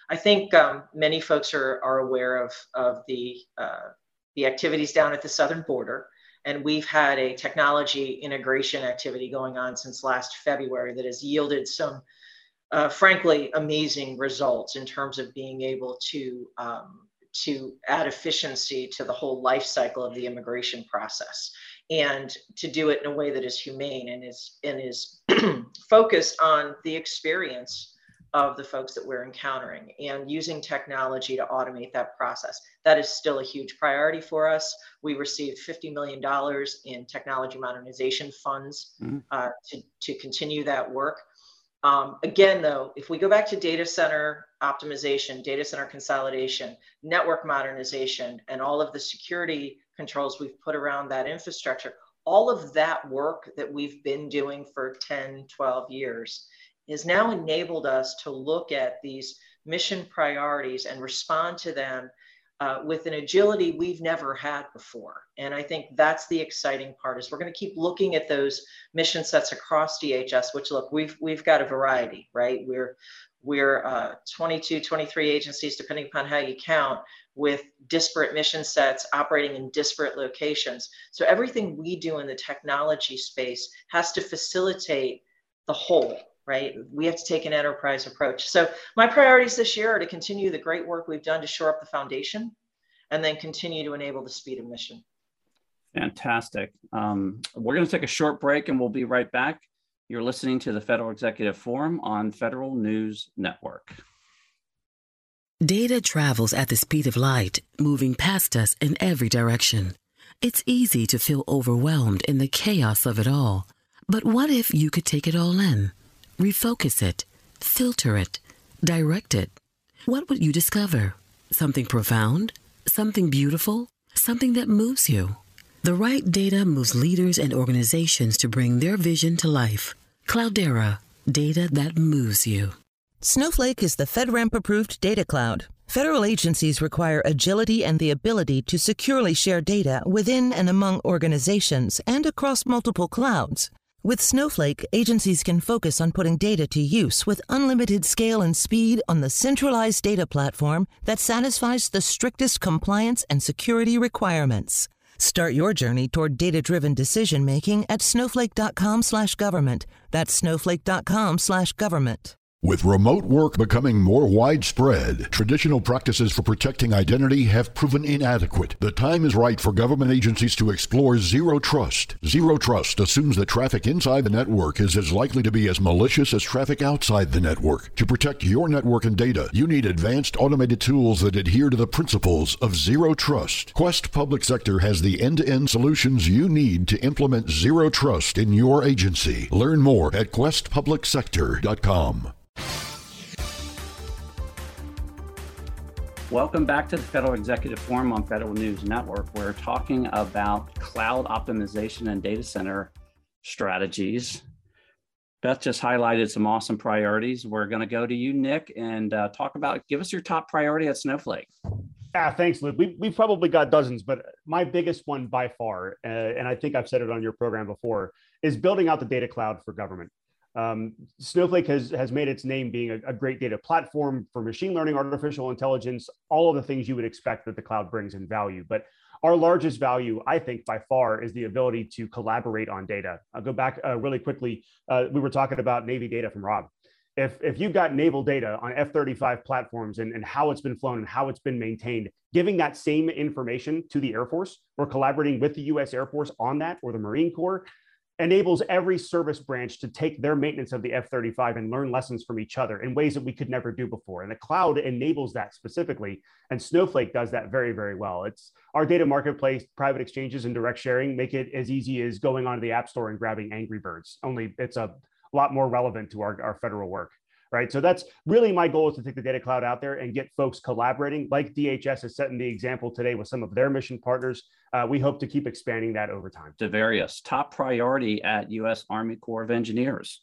I think um, many folks are, are aware of, of the uh, the activities down at the southern border. And we've had a technology integration activity going on since last February that has yielded some, uh, frankly, amazing results in terms of being able to, um, to add efficiency to the whole life cycle of the immigration process and to do it in a way that is humane and is, and is focused on the experience of the folks that we're encountering and using technology to automate that process. That is still a huge priority for us. We received $50 million in technology modernization funds mm-hmm. uh, to, to continue that work. Um, again, though, if we go back to data center optimization, data center consolidation, network modernization, and all of the security controls we've put around that infrastructure, all of that work that we've been doing for 10, 12 years has now enabled us to look at these mission priorities and respond to them uh, with an agility we've never had before. And I think that's the exciting part is we're going to keep looking at those mission sets across DHS, which look, we've, we've got a variety, right? We're, we're uh, 22, 23 agencies, depending upon how you count, with disparate mission sets operating in disparate locations. So everything we do in the technology space has to facilitate the whole right? We have to take an enterprise approach. So my priorities this year are to continue the great work we've done to shore up the foundation and then continue to enable the speed of mission. Fantastic. Um, we're going to take a short break and we'll be right back. You're listening to the Federal Executive Forum on Federal News Network. Data travels at the speed of light, moving past us in every direction. It's easy to feel overwhelmed in the chaos of it all. But what if you could take it all in? Refocus it, filter it, direct it. What would you discover? Something profound? Something beautiful? Something that moves you? The right data moves leaders and organizations to bring their vision to life. Cloudera, data that moves you. Snowflake is the FedRAMP approved data cloud. Federal agencies require agility and the ability to securely share data within and among organizations and across multiple clouds. With Snowflake, agencies can focus on putting data to use with unlimited scale and speed on the centralized data platform that satisfies the strictest compliance and security requirements. Start your journey toward data-driven decision making at snowflake.com/government. That's snowflake.com/government. With remote work becoming more widespread, traditional practices for protecting identity have proven inadequate. The time is right for government agencies to explore zero trust. Zero trust assumes that traffic inside the network is as likely to be as malicious as traffic outside the network. To protect your network and data, you need advanced automated tools that adhere to the principles of zero trust. Quest Public Sector has the end-to-end solutions you need to implement zero trust in your agency. Learn more at questpublicsector.com. Welcome back to the Federal Executive Forum on Federal News Network. We're talking about cloud optimization and data center strategies. Beth just highlighted some awesome priorities. We're going to go to you, Nick, and uh, talk about give us your top priority at Snowflake. Yeah, thanks, Luke. We, we've probably got dozens, but my biggest one by far, uh, and I think I've said it on your program before, is building out the data cloud for government. Um, Snowflake has, has made its name being a, a, great data platform for machine learning, artificial intelligence, all of the things you would expect that the cloud brings in value. But our largest value, I think, by far, is the ability to collaborate on data. I'll go back uh, really quickly. Uh, we were talking about Navy data from Rob. if if you've got naval data on F-35 platforms and, and how it's been flown and how it's been maintained, giving that same information to the Air Force or collaborating with the U.S. Air Force on that or the Marine Corps enables every service branch to take their maintenance of the F-35 and learn lessons from each other in ways that we could never do before. And the cloud enables that specifically. And Snowflake does that very, very well. It's our data marketplace, private exchanges and direct sharing make it as easy as going onto the App Store and grabbing Angry Birds, only it's a lot more relevant to our, our federal work right? So that's really my goal is to take the data cloud out there and get folks collaborating like DHS is setting the example today with some of their mission partners. Uh, we hope to keep expanding that over time. Dovarius, top priority at U.S. Army Corps of Engineers.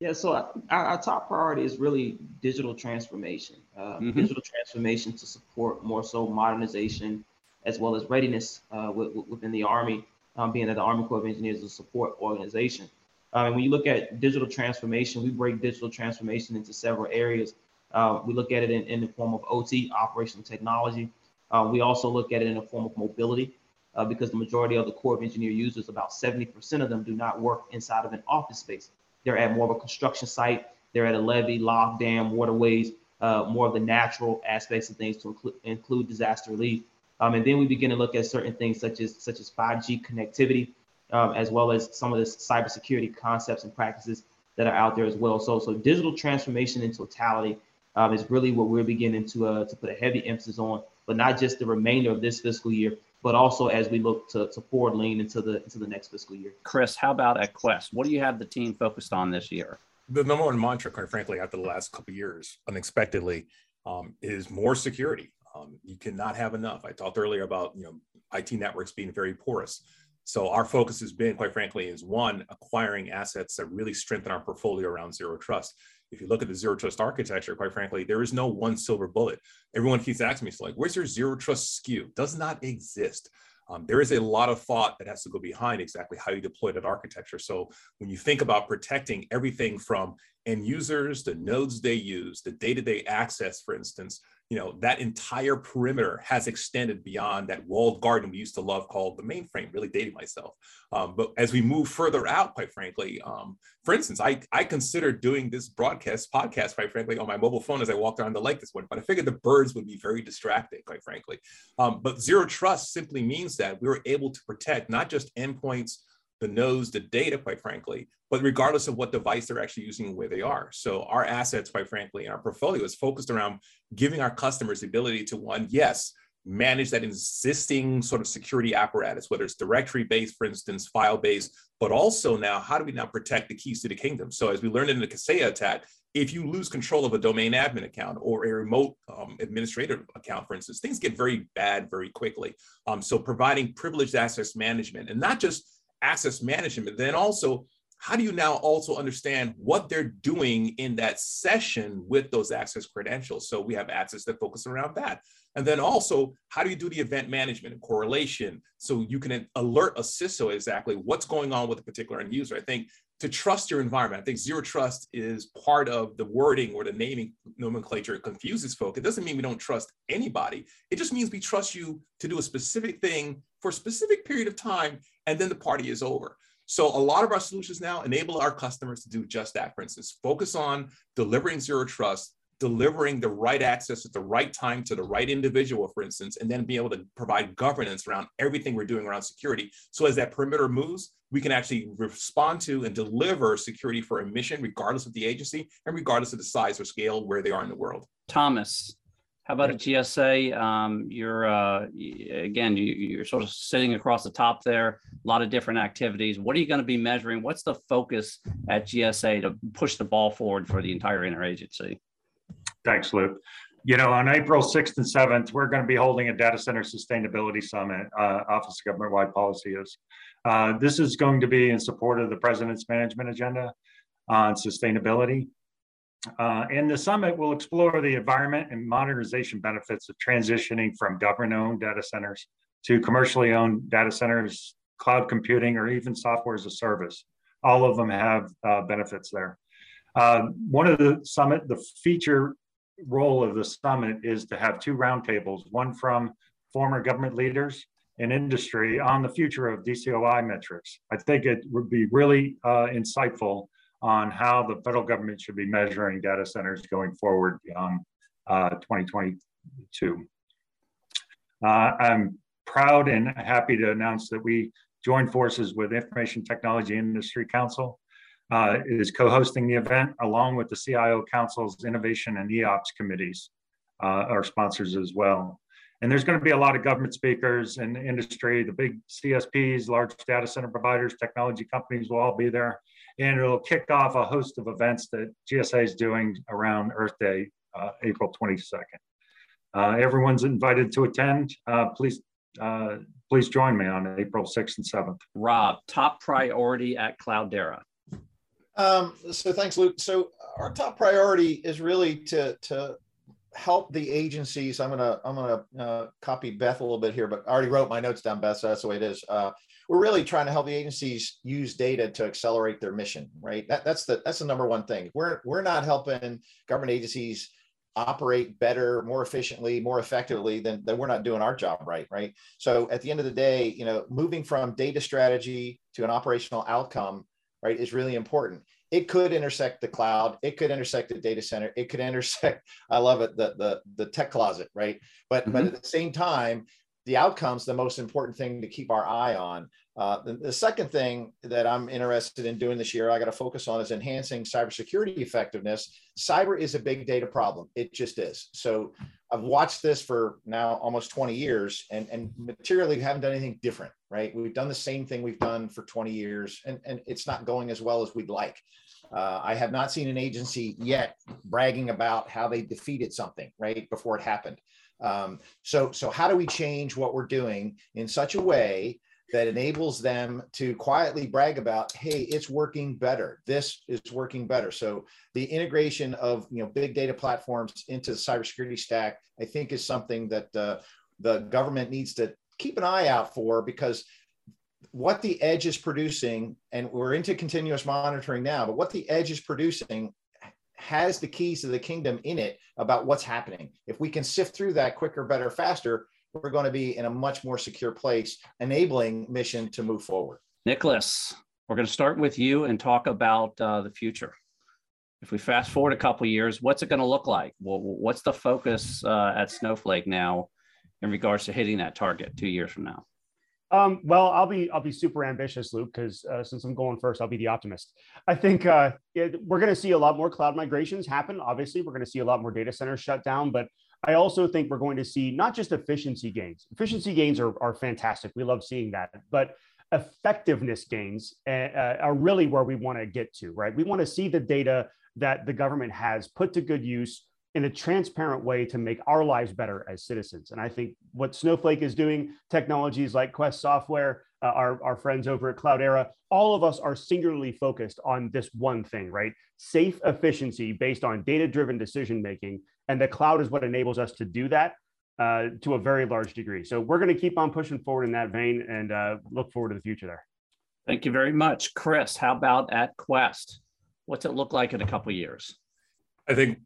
Yeah, so our, our top priority is really digital transformation, uh, mm-hmm. digital transformation to support more so modernization as well as readiness uh, within the Army, um, being that the Army Corps of Engineers is a support organization. And when you look at digital transformation, we break digital transformation into several areas. Uh, we look at it in, in, the form of OT, operational technology. Uh, we also look at it in the form of mobility uh, because the majority of the Corps of Engineer users, about 70% of them do not work inside of an office space. They're at more of a construction site. They're at a levee, lock, dam, waterways, uh, more of the natural aspects of things to inclu- include disaster relief. Um, and then we begin to look at certain things such as such as 5G connectivity, um, as well as some of the cybersecurity concepts and practices that are out there as well. So, so digital transformation in totality um, is really what we're beginning to uh, to put a heavy emphasis on, but not just the remainder of this fiscal year, but also as we look to, to forward lean into the into the next fiscal year. Chris, how about at Quest? What do you have the team focused on this year? The number one mantra, quite frankly, after the last couple years, unexpectedly, um, is more security. Um, you cannot have enough. I talked earlier about you know IT networks being very porous. So our focus has been, quite frankly, is one, acquiring assets that really strengthen our portfolio around zero trust. If you look at the zero trust architecture, quite frankly, there is no one silver bullet. Everyone keeps asking me, so like, where's your zero trust SKU? Does not exist. Um, there is a lot of thought that has to go behind exactly how you deploy that architecture. So when you think about protecting everything from end users, the nodes they use, the day-to-day access, for instance, you know, that entire perimeter has extended beyond that walled garden we used to love called the mainframe, really dating myself. Um, but as we move further out, quite frankly, um, for instance, I, I considered doing this broadcast podcast, quite frankly, on my mobile phone as I walked around the lake this morning, but I figured the birds would be very distracting, quite frankly. Um, but zero trust simply means that we were able to protect not just endpoints, the nodes, the data, quite frankly, but regardless of what device they're actually using and where they are. So our assets, quite frankly, and our portfolio is focused around giving our customers the ability to one, yes, manage that existing sort of security apparatus, whether it's directory based, for instance, file based, but also now, how do we now protect the keys to the kingdom? So as we learned in the Kaseya attack, if you lose control of a domain admin account or a remote um, administrator account, for instance, things get very bad very quickly. Um, so providing privileged access management and not just access management, then also how do you now also understand what they're doing in that session with those access credentials? So we have access that focus around that. And then also, how do you do the event management and correlation so you can alert a CISO exactly what's going on with a particular end user? I think to trust your environment, I think zero trust is part of the wording or the naming nomenclature. It confuses folk. It doesn't mean we don't trust anybody. It just means we trust you to do a specific thing for a specific period of time, and then the party is over. So a lot of our solutions now enable our customers to do just that. For instance, focus on delivering zero trust, delivering the right access at the right time to the right individual, for instance, and then be able to provide governance around everything we're doing around security. So as that perimeter moves, we can actually respond to and deliver security for a mission, regardless of the agency and regardless of the size or scale where they are in the world. Thomas, how about a GSA? Um, you're uh, again, you, are sort of sitting across the top there. A lot of different activities. What are you going to be measuring? What's the focus at GSA to push the ball forward for the entire interagency? Thanks, Luke. You know, on April 6th and 7th, we're going to be holding a data center sustainability summit. Uh, Office of Government Wide Policy is. Uh, this is going to be in support of the President's management agenda on sustainability. Uh, and the summit will explore the environment and modernization benefits of transitioning from government owned data centers to commercially owned data centers, cloud computing, or even software as a service. All of them have uh, benefits there. Uh, one of the summit, the feature role of the summit is to have two roundtables, one from former government leaders and industry on the future of DCOI metrics. I think it would be really uh, insightful on how the federal government should be measuring data centers going forward beyond uh, 2022. Uh, I'm proud and happy to announce that we joined forces with Information Technology Industry Council uh, is co-hosting the event along with the CIO Council's Innovation and EOPS committees, uh, our sponsors as well. And there's going to be a lot of government speakers and industry, the big CSPs, large data center providers, technology companies will all be there. And it'll kick off a host of events that GSA is doing around Earth Day, uh, April 22nd. Uh, everyone's invited to attend. Uh, please, uh, please join me on April 6th and 7th. Rob, top priority at Cloudera. Um, so thanks, Luke. So our top priority is really to to help the agencies. I'm gonna I'm gonna uh, copy Beth a little bit here, but I already wrote my notes down, Beth. So that's the way it is. We're really trying to help the agencies use data to accelerate their mission. Right. That, that's the that's the number one thing. We're we're not helping government agencies operate better, more efficiently, more effectively, then, then we're not doing our job right, right? So at the end of the day, you know, moving from data strategy to an operational outcome right, is really important. It could intersect the cloud. It could intersect the data center. It could intersect, I love it, the, the, the tech closet, right? But, mm-hmm. but at the same time, the outcome's the most important thing to keep our eye on. Uh, the, the, second thing that I'm interested in doing this year, I got to focus on is enhancing cybersecurity effectiveness. Cyber is a big data problem. It just is. So I've watched this for now almost 20 years and, and materially haven't done anything different, right? We've done the same thing we've done for 20 years and, and it's not going as well as we'd like. Uh, I have not seen an agency yet bragging about how they defeated something, right, before it happened. Um, so, so how do we change what we're doing in such a way that enables them to quietly brag about, hey, it's working better. This is working better. So the integration of you know big data platforms into the cybersecurity stack, I think, is something that uh, the government needs to keep an eye out for because what the edge is producing, and we're into continuous monitoring now, but what the edge is producing has the keys to the kingdom in it about what's happening. If we can sift through that quicker, better, faster, we're going to be in a much more secure place, enabling mission to move forward. Nicholas, we're going to start with you and talk about uh, the future. If we fast forward a couple years, what's it going to look like? Well, what's the focus uh, at Snowflake now in regards to hitting that target two years from now? Um, well, I'll be I'll be super ambitious, Luke, because uh, since I'm going first, I'll be the optimist. I think uh, it, we're going to see a lot more cloud migrations happen. Obviously, we're going to see a lot more data centers shut down, but I also think we're going to see not just efficiency gains. Efficiency gains are, are fantastic. We love seeing that. But effectiveness gains uh, uh are really where we want to get to, right? We want to see the data that the government has put to good use in a transparent way to make our lives better as citizens. And I think what Snowflake is doing, technologies like Quest Software, uh, our, our friends over at Cloudera, all of us are singularly focused on this one thing, right? Safe efficiency based on data driven decision making and the cloud is what enables us to do that uh, to a very large degree. So we're going to keep on pushing forward in that vein and uh, look forward to the future there. Thank you very much. Chris, how about at Quest? What's it look like in a couple years? I think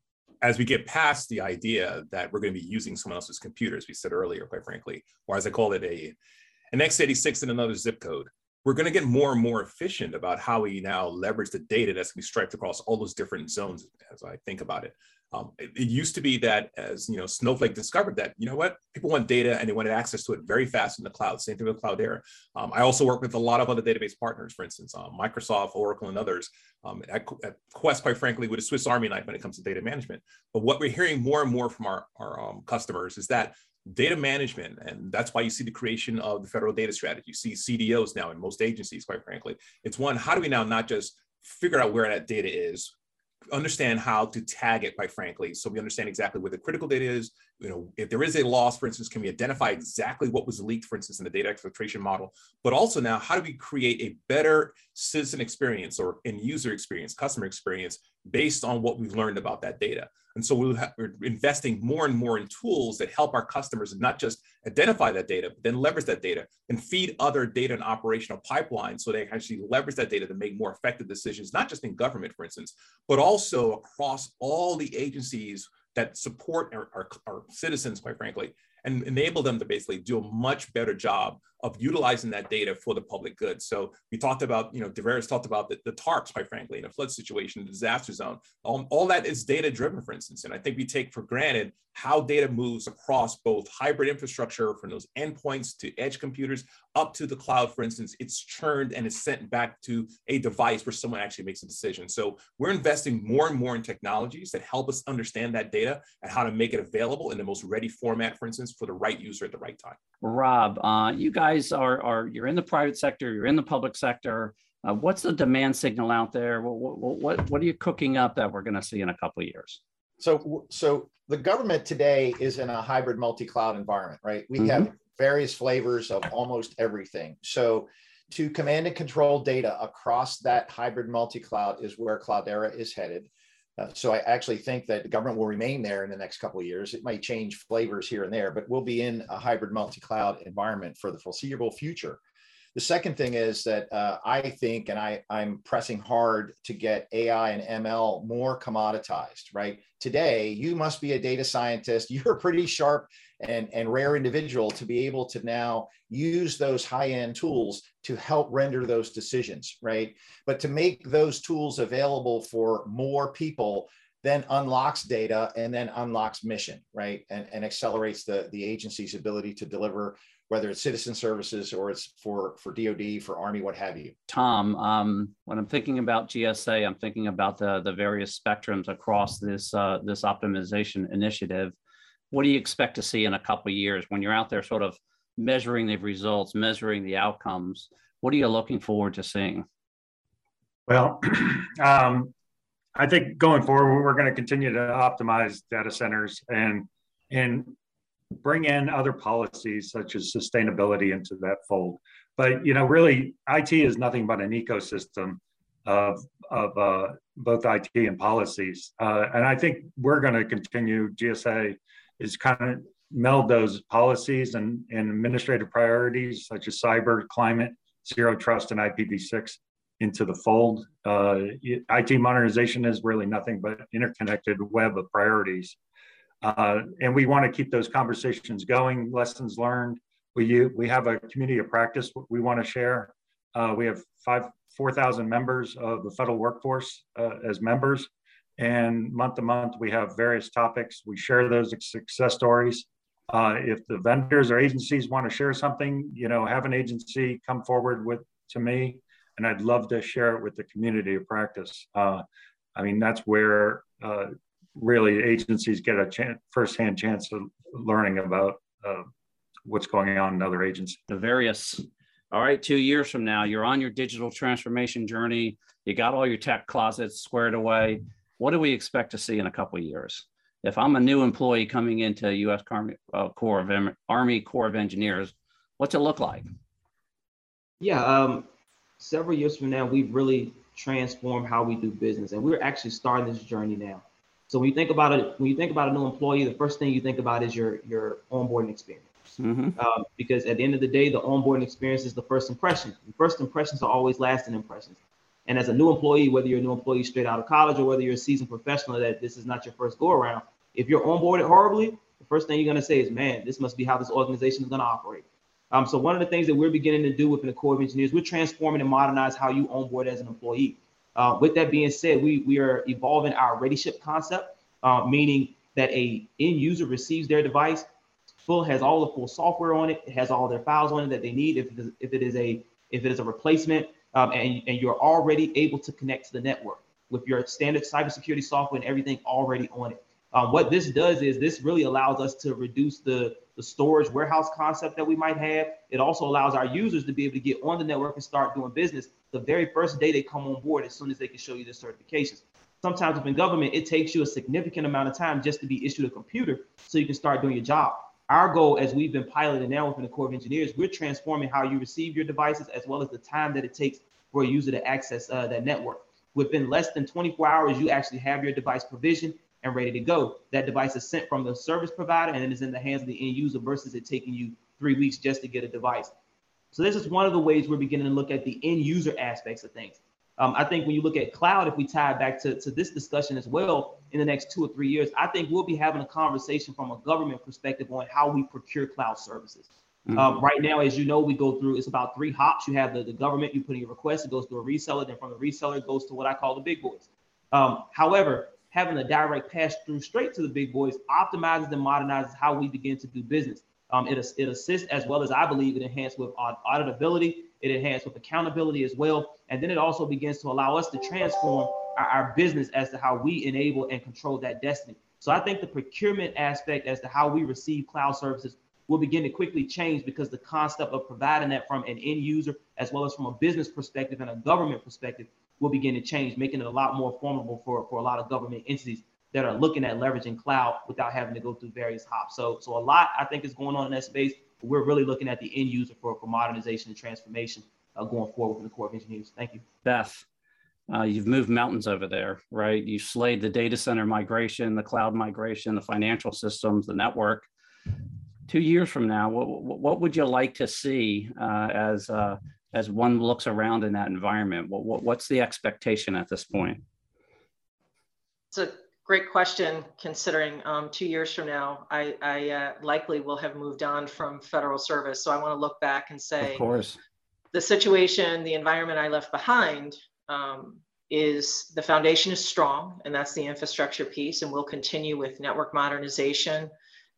as we get past the idea that we're going to be using someone else's computer, as we said earlier, quite frankly, or as I called it, a an x86 in another zip code, we're going to get more and more efficient about how we now leverage the data that's going to be striped across all those different zones as I think about it. Um, it, it, used to be that as you know, Snowflake discovered that you know what people want data and they wanted access to it very fast in the cloud. Same thing with Cloudera. Um, I also work with a lot of other database partners, for instance, um, Microsoft, Oracle, and others. Um, at, at, Quest, quite frankly, with a Swiss Army knife when it comes to data management. But what we're hearing more and more from our, our um, customers is that data management, and that's why you see the creation of the federal data strategy. You see CDOs now in most agencies, quite frankly. It's one, how do we now not just figure out where that data is, understand how to tag it, quite frankly, so we understand exactly where the critical data is. You know, if there is a loss, for instance, can we identify exactly what was leaked, for instance, in the data exfiltration model? But also now, how do we create a better citizen experience or end user experience, customer experience, based on what we've learned about that data? And so we are investing more and more in tools that help our customers not just identify that data, but then leverage that data and feed other data and operational pipelines so they actually leverage that data to make more effective decisions, not just in government, for instance, but also across all the agencies that support our, our, our citizens, quite frankly, and enable them to basically do a much better job of utilizing that data for the public good. So we talked about, you know, Dovarius talked about the, the tarps, quite frankly, in a flood situation, the disaster zone. Um, all that is data driven, for instance. And I think we take for granted how data moves across both hybrid infrastructure from those endpoints to edge computers up to the cloud, for instance, it's churned and it's sent back to a device where someone actually makes a decision. So we're investing more and more in technologies that help us understand that data and how to make it available in the most ready format, for instance, for the right user at the right time. Rob, uh, you guys are, are, you're in the private sector, you're in the public sector. Uh, what's the demand signal out there? What, what, what, what are you cooking up that we're going to see in a couple of years? So, so the government today is in a hybrid multi-cloud environment, right? We mm-hmm. have various flavors of almost everything. So, to command and control data across that hybrid multi-cloud is where Cloudera is headed. Uh, so I actually think that the government will remain there in the next couple of years. It might change flavors here and there, but we'll be in a hybrid multi-cloud environment for the foreseeable future. The second thing is that uh, I think, and I, I'm pressing hard to get AI and ML more commoditized, right? Today, you must be a data scientist. You're a pretty sharp and, and rare individual to be able to now use those high end tools to help render those decisions, right? But to make those tools available for more people then unlocks data and then unlocks mission, right? And, and accelerates the, the agency's ability to deliver whether it's citizen services or it's for for DoD, for Army, what have you. Tom, um, when I'm thinking about GSA, I'm thinking about the the various spectrums across this uh, this optimization initiative. What do you expect to see in a couple years when you're out there, sort of measuring the results, measuring the outcomes? What are you looking forward to seeing? Well, um, I think going forward, we're going to continue to optimize data centers and and bring in other policies such as sustainability into that fold. But you know, really, IT is nothing but an ecosystem of of uh, both IT and policies. Uh, and I think we're going to continue. GSA is kind of meld those policies and, and administrative priorities such as cyber, climate, zero trust, and IPv6 into the fold. Uh, IT modernization is really nothing but interconnected web of priorities uh, and we want to keep those conversations going, lessons learned. We, we have a community of practice we want to share. Uh, we have five, 4,000 members of the federal workforce uh, as members. And month to month, we have various topics. We share those success stories. Uh, if the vendors or agencies want to share something, you know, have an agency come forward with to me, and I'd love to share it with the community of practice. Uh, I mean, that's where uh, really agencies get a chance, firsthand chance of learning about uh, what's going on in other agencies. Dovarius, all right, two years from now, you're on your digital transformation journey. You got all your tech closets squared away. What do we expect to see in a couple of years? If I'm a new employee coming into U.S. Army, uh, Corps of Army Corps of Engineers, what's it look like? Yeah, um, several years from now, we've really transformed how we do business, and we're actually starting this journey now. So when you think about it, when you think about a new employee, the first thing you think about is your your onboarding experience. Mm-hmm. Um, because at the end of the day, the onboarding experience is the first impression. And first impressions are always lasting impressions. And as a new employee, whether you're a new employee straight out of college or whether you're a seasoned professional, that this is not your first go around, if you're onboarded horribly, the first thing you're going to say is, man, this must be how this organization is going to operate. Um, so one of the things that we're beginning to do within the Corps of Engineers, we're transforming and modernize how you onboard as an employee. Uh, with that being said, we, we are evolving our readyship concept, uh, meaning that a end user receives their device, full has all the full software on it, it has all their files on it that they need. If it is, if it is a if it is a replacement, um, and, and you're already able to connect to the network with your standard cybersecurity software and everything already on it. Um, what this does is this really allows us to reduce the, the storage warehouse concept that we might have. It also allows our users to be able to get on the network and start doing business the very first day they come on board as soon as they can show you the certifications. Sometimes within government, it takes you a significant amount of time just to be issued a computer so you can start doing your job. Our goal, as we've been piloting now within the Corps of Engineers, we're transforming how you receive your devices as well as the time that it takes for a user to access uh, that network. Within less than 24 hours, you actually have your device provisioned and ready to go. That device is sent from the service provider and is in the hands of the end user versus it taking you three weeks just to get a device. So this is one of the ways we're beginning to look at the end user aspects of things. Um, I think when you look at cloud, if we tie it back to, to this discussion as well in the next two or three years, I think we'll be having a conversation from a government perspective on how we procure cloud services. Mm-hmm. Um, right now, as you know, we go through it's about three hops. You have the, the government, you put in your request, it goes to a reseller, then from the reseller, it goes to what I call the big boys. Um, however, having a direct pass through straight to the big boys optimizes and modernizes how we begin to do business. Um, it, it assists as well as I believe it enhances with auditability, it enhances with accountability as well. And then it also begins to allow us to transform our, our business as to how we enable and control that destiny. So I think the procurement aspect as to how we receive cloud services will begin to quickly change because the concept of providing that from an end user as well as from a business perspective and a government perspective will begin to change, making it a lot more formidable for, for a lot of government entities that are looking at leveraging cloud without having to go through various hops. So, so a lot I think is going on in that space. We're really looking at the end user for, for modernization and transformation uh, going forward within the Corps of Engineers. Thank you. Beth, uh, you've moved mountains over there, right? You slayed the data center migration, the cloud migration, the financial systems, the network. Two years from now, what, what would you like to see uh, as uh, as one looks around in that environment? What, what, what's the expectation at this point? It's a great question. Considering um, two years from now, I, I uh, likely will have moved on from federal service, so I want to look back and say, of course, the situation, the environment I left behind um, is the foundation is strong, and that's the infrastructure piece, and we'll continue with network modernization,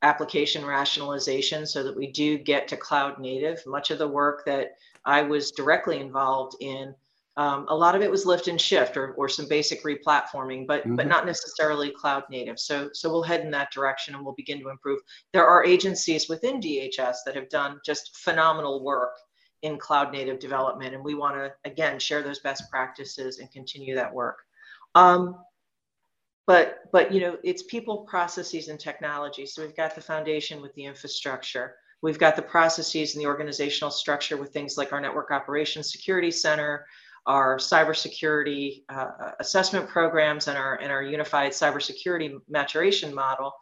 application rationalization, so that we do get to cloud native. Much of the work that I was directly involved in, um, a lot of it was lift and shift or, or some basic replatforming, but mm-hmm. but not necessarily cloud native. So so we'll head in that direction and we'll begin to improve. There are agencies within DHS that have done just phenomenal work in cloud native development. And we want to, again, share those best practices and continue that work. Um, but, but, you know, it's people, processes, and technology. So we've got the foundation with the infrastructure. We've got the processes and the organizational structure with things like our Network Operations Security Center, our cybersecurity uh, assessment programs, and our, and our unified cybersecurity maturation model.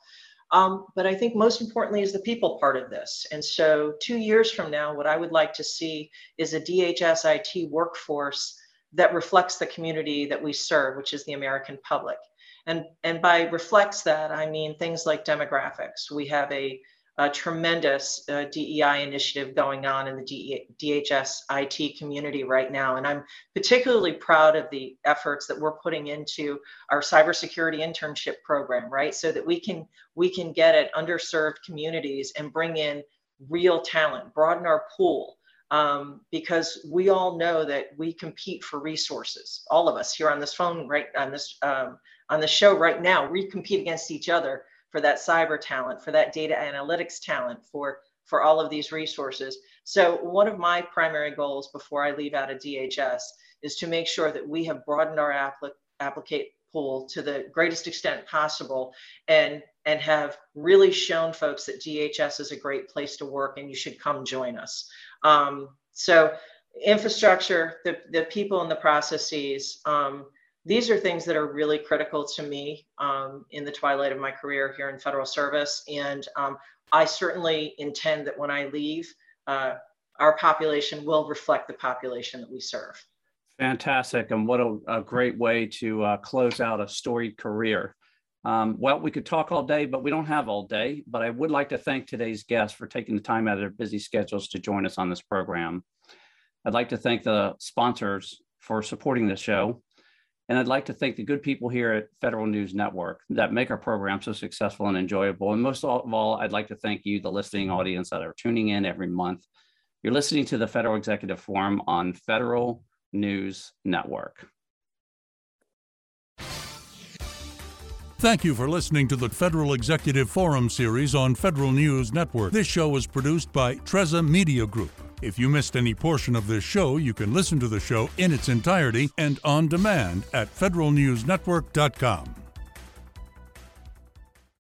Um, but I think most importantly is the people part of this. And so, two years from now, what I would like to see is a DHS IT workforce that reflects the community that we serve, which is the American public. And, and by reflects that, I mean things like demographics. We have a a tremendous uh, DEI initiative going on in the DHS IT community right now. And I'm particularly proud of the efforts that we're putting into our cybersecurity internship program, right? So that we can we can get at underserved communities and bring in real talent, broaden our pool. Um, because we all know that we compete for resources. All of us here on this phone, right on this um, on the show right now, we compete against each other for that cyber talent, for that data analytics talent, for for all of these resources. So one of my primary goals before I leave out of DHS is to make sure that we have broadened our applic- applicate pool to the greatest extent possible and and have really shown folks that DHS is a great place to work and you should come join us. Um, so infrastructure, the, the people and the processes, um, these are things that are really critical to me um, in the twilight of my career here in federal service. And um, I certainly intend that when I leave, uh, our population will reflect the population that we serve. Fantastic. And what a, a great way to uh, close out a storied career. Um, well, we could talk all day, but we don't have all day. But I would like to thank today's guests for taking the time out of their busy schedules to join us on this program. I'd like to thank the sponsors for supporting the show. And I'd like to thank the good people here at Federal News Network that make our program so successful and enjoyable. And most of all, I'd like to thank you, the listening audience that are tuning in every month. You're listening to the Federal Executive Forum on Federal News Network. Thank you for listening to the Federal Executive Forum series on Federal News Network. This show was produced by Treza Media Group. If you missed any portion of this show, you can listen to the show in its entirety and on demand at federalnewsnetwork.com.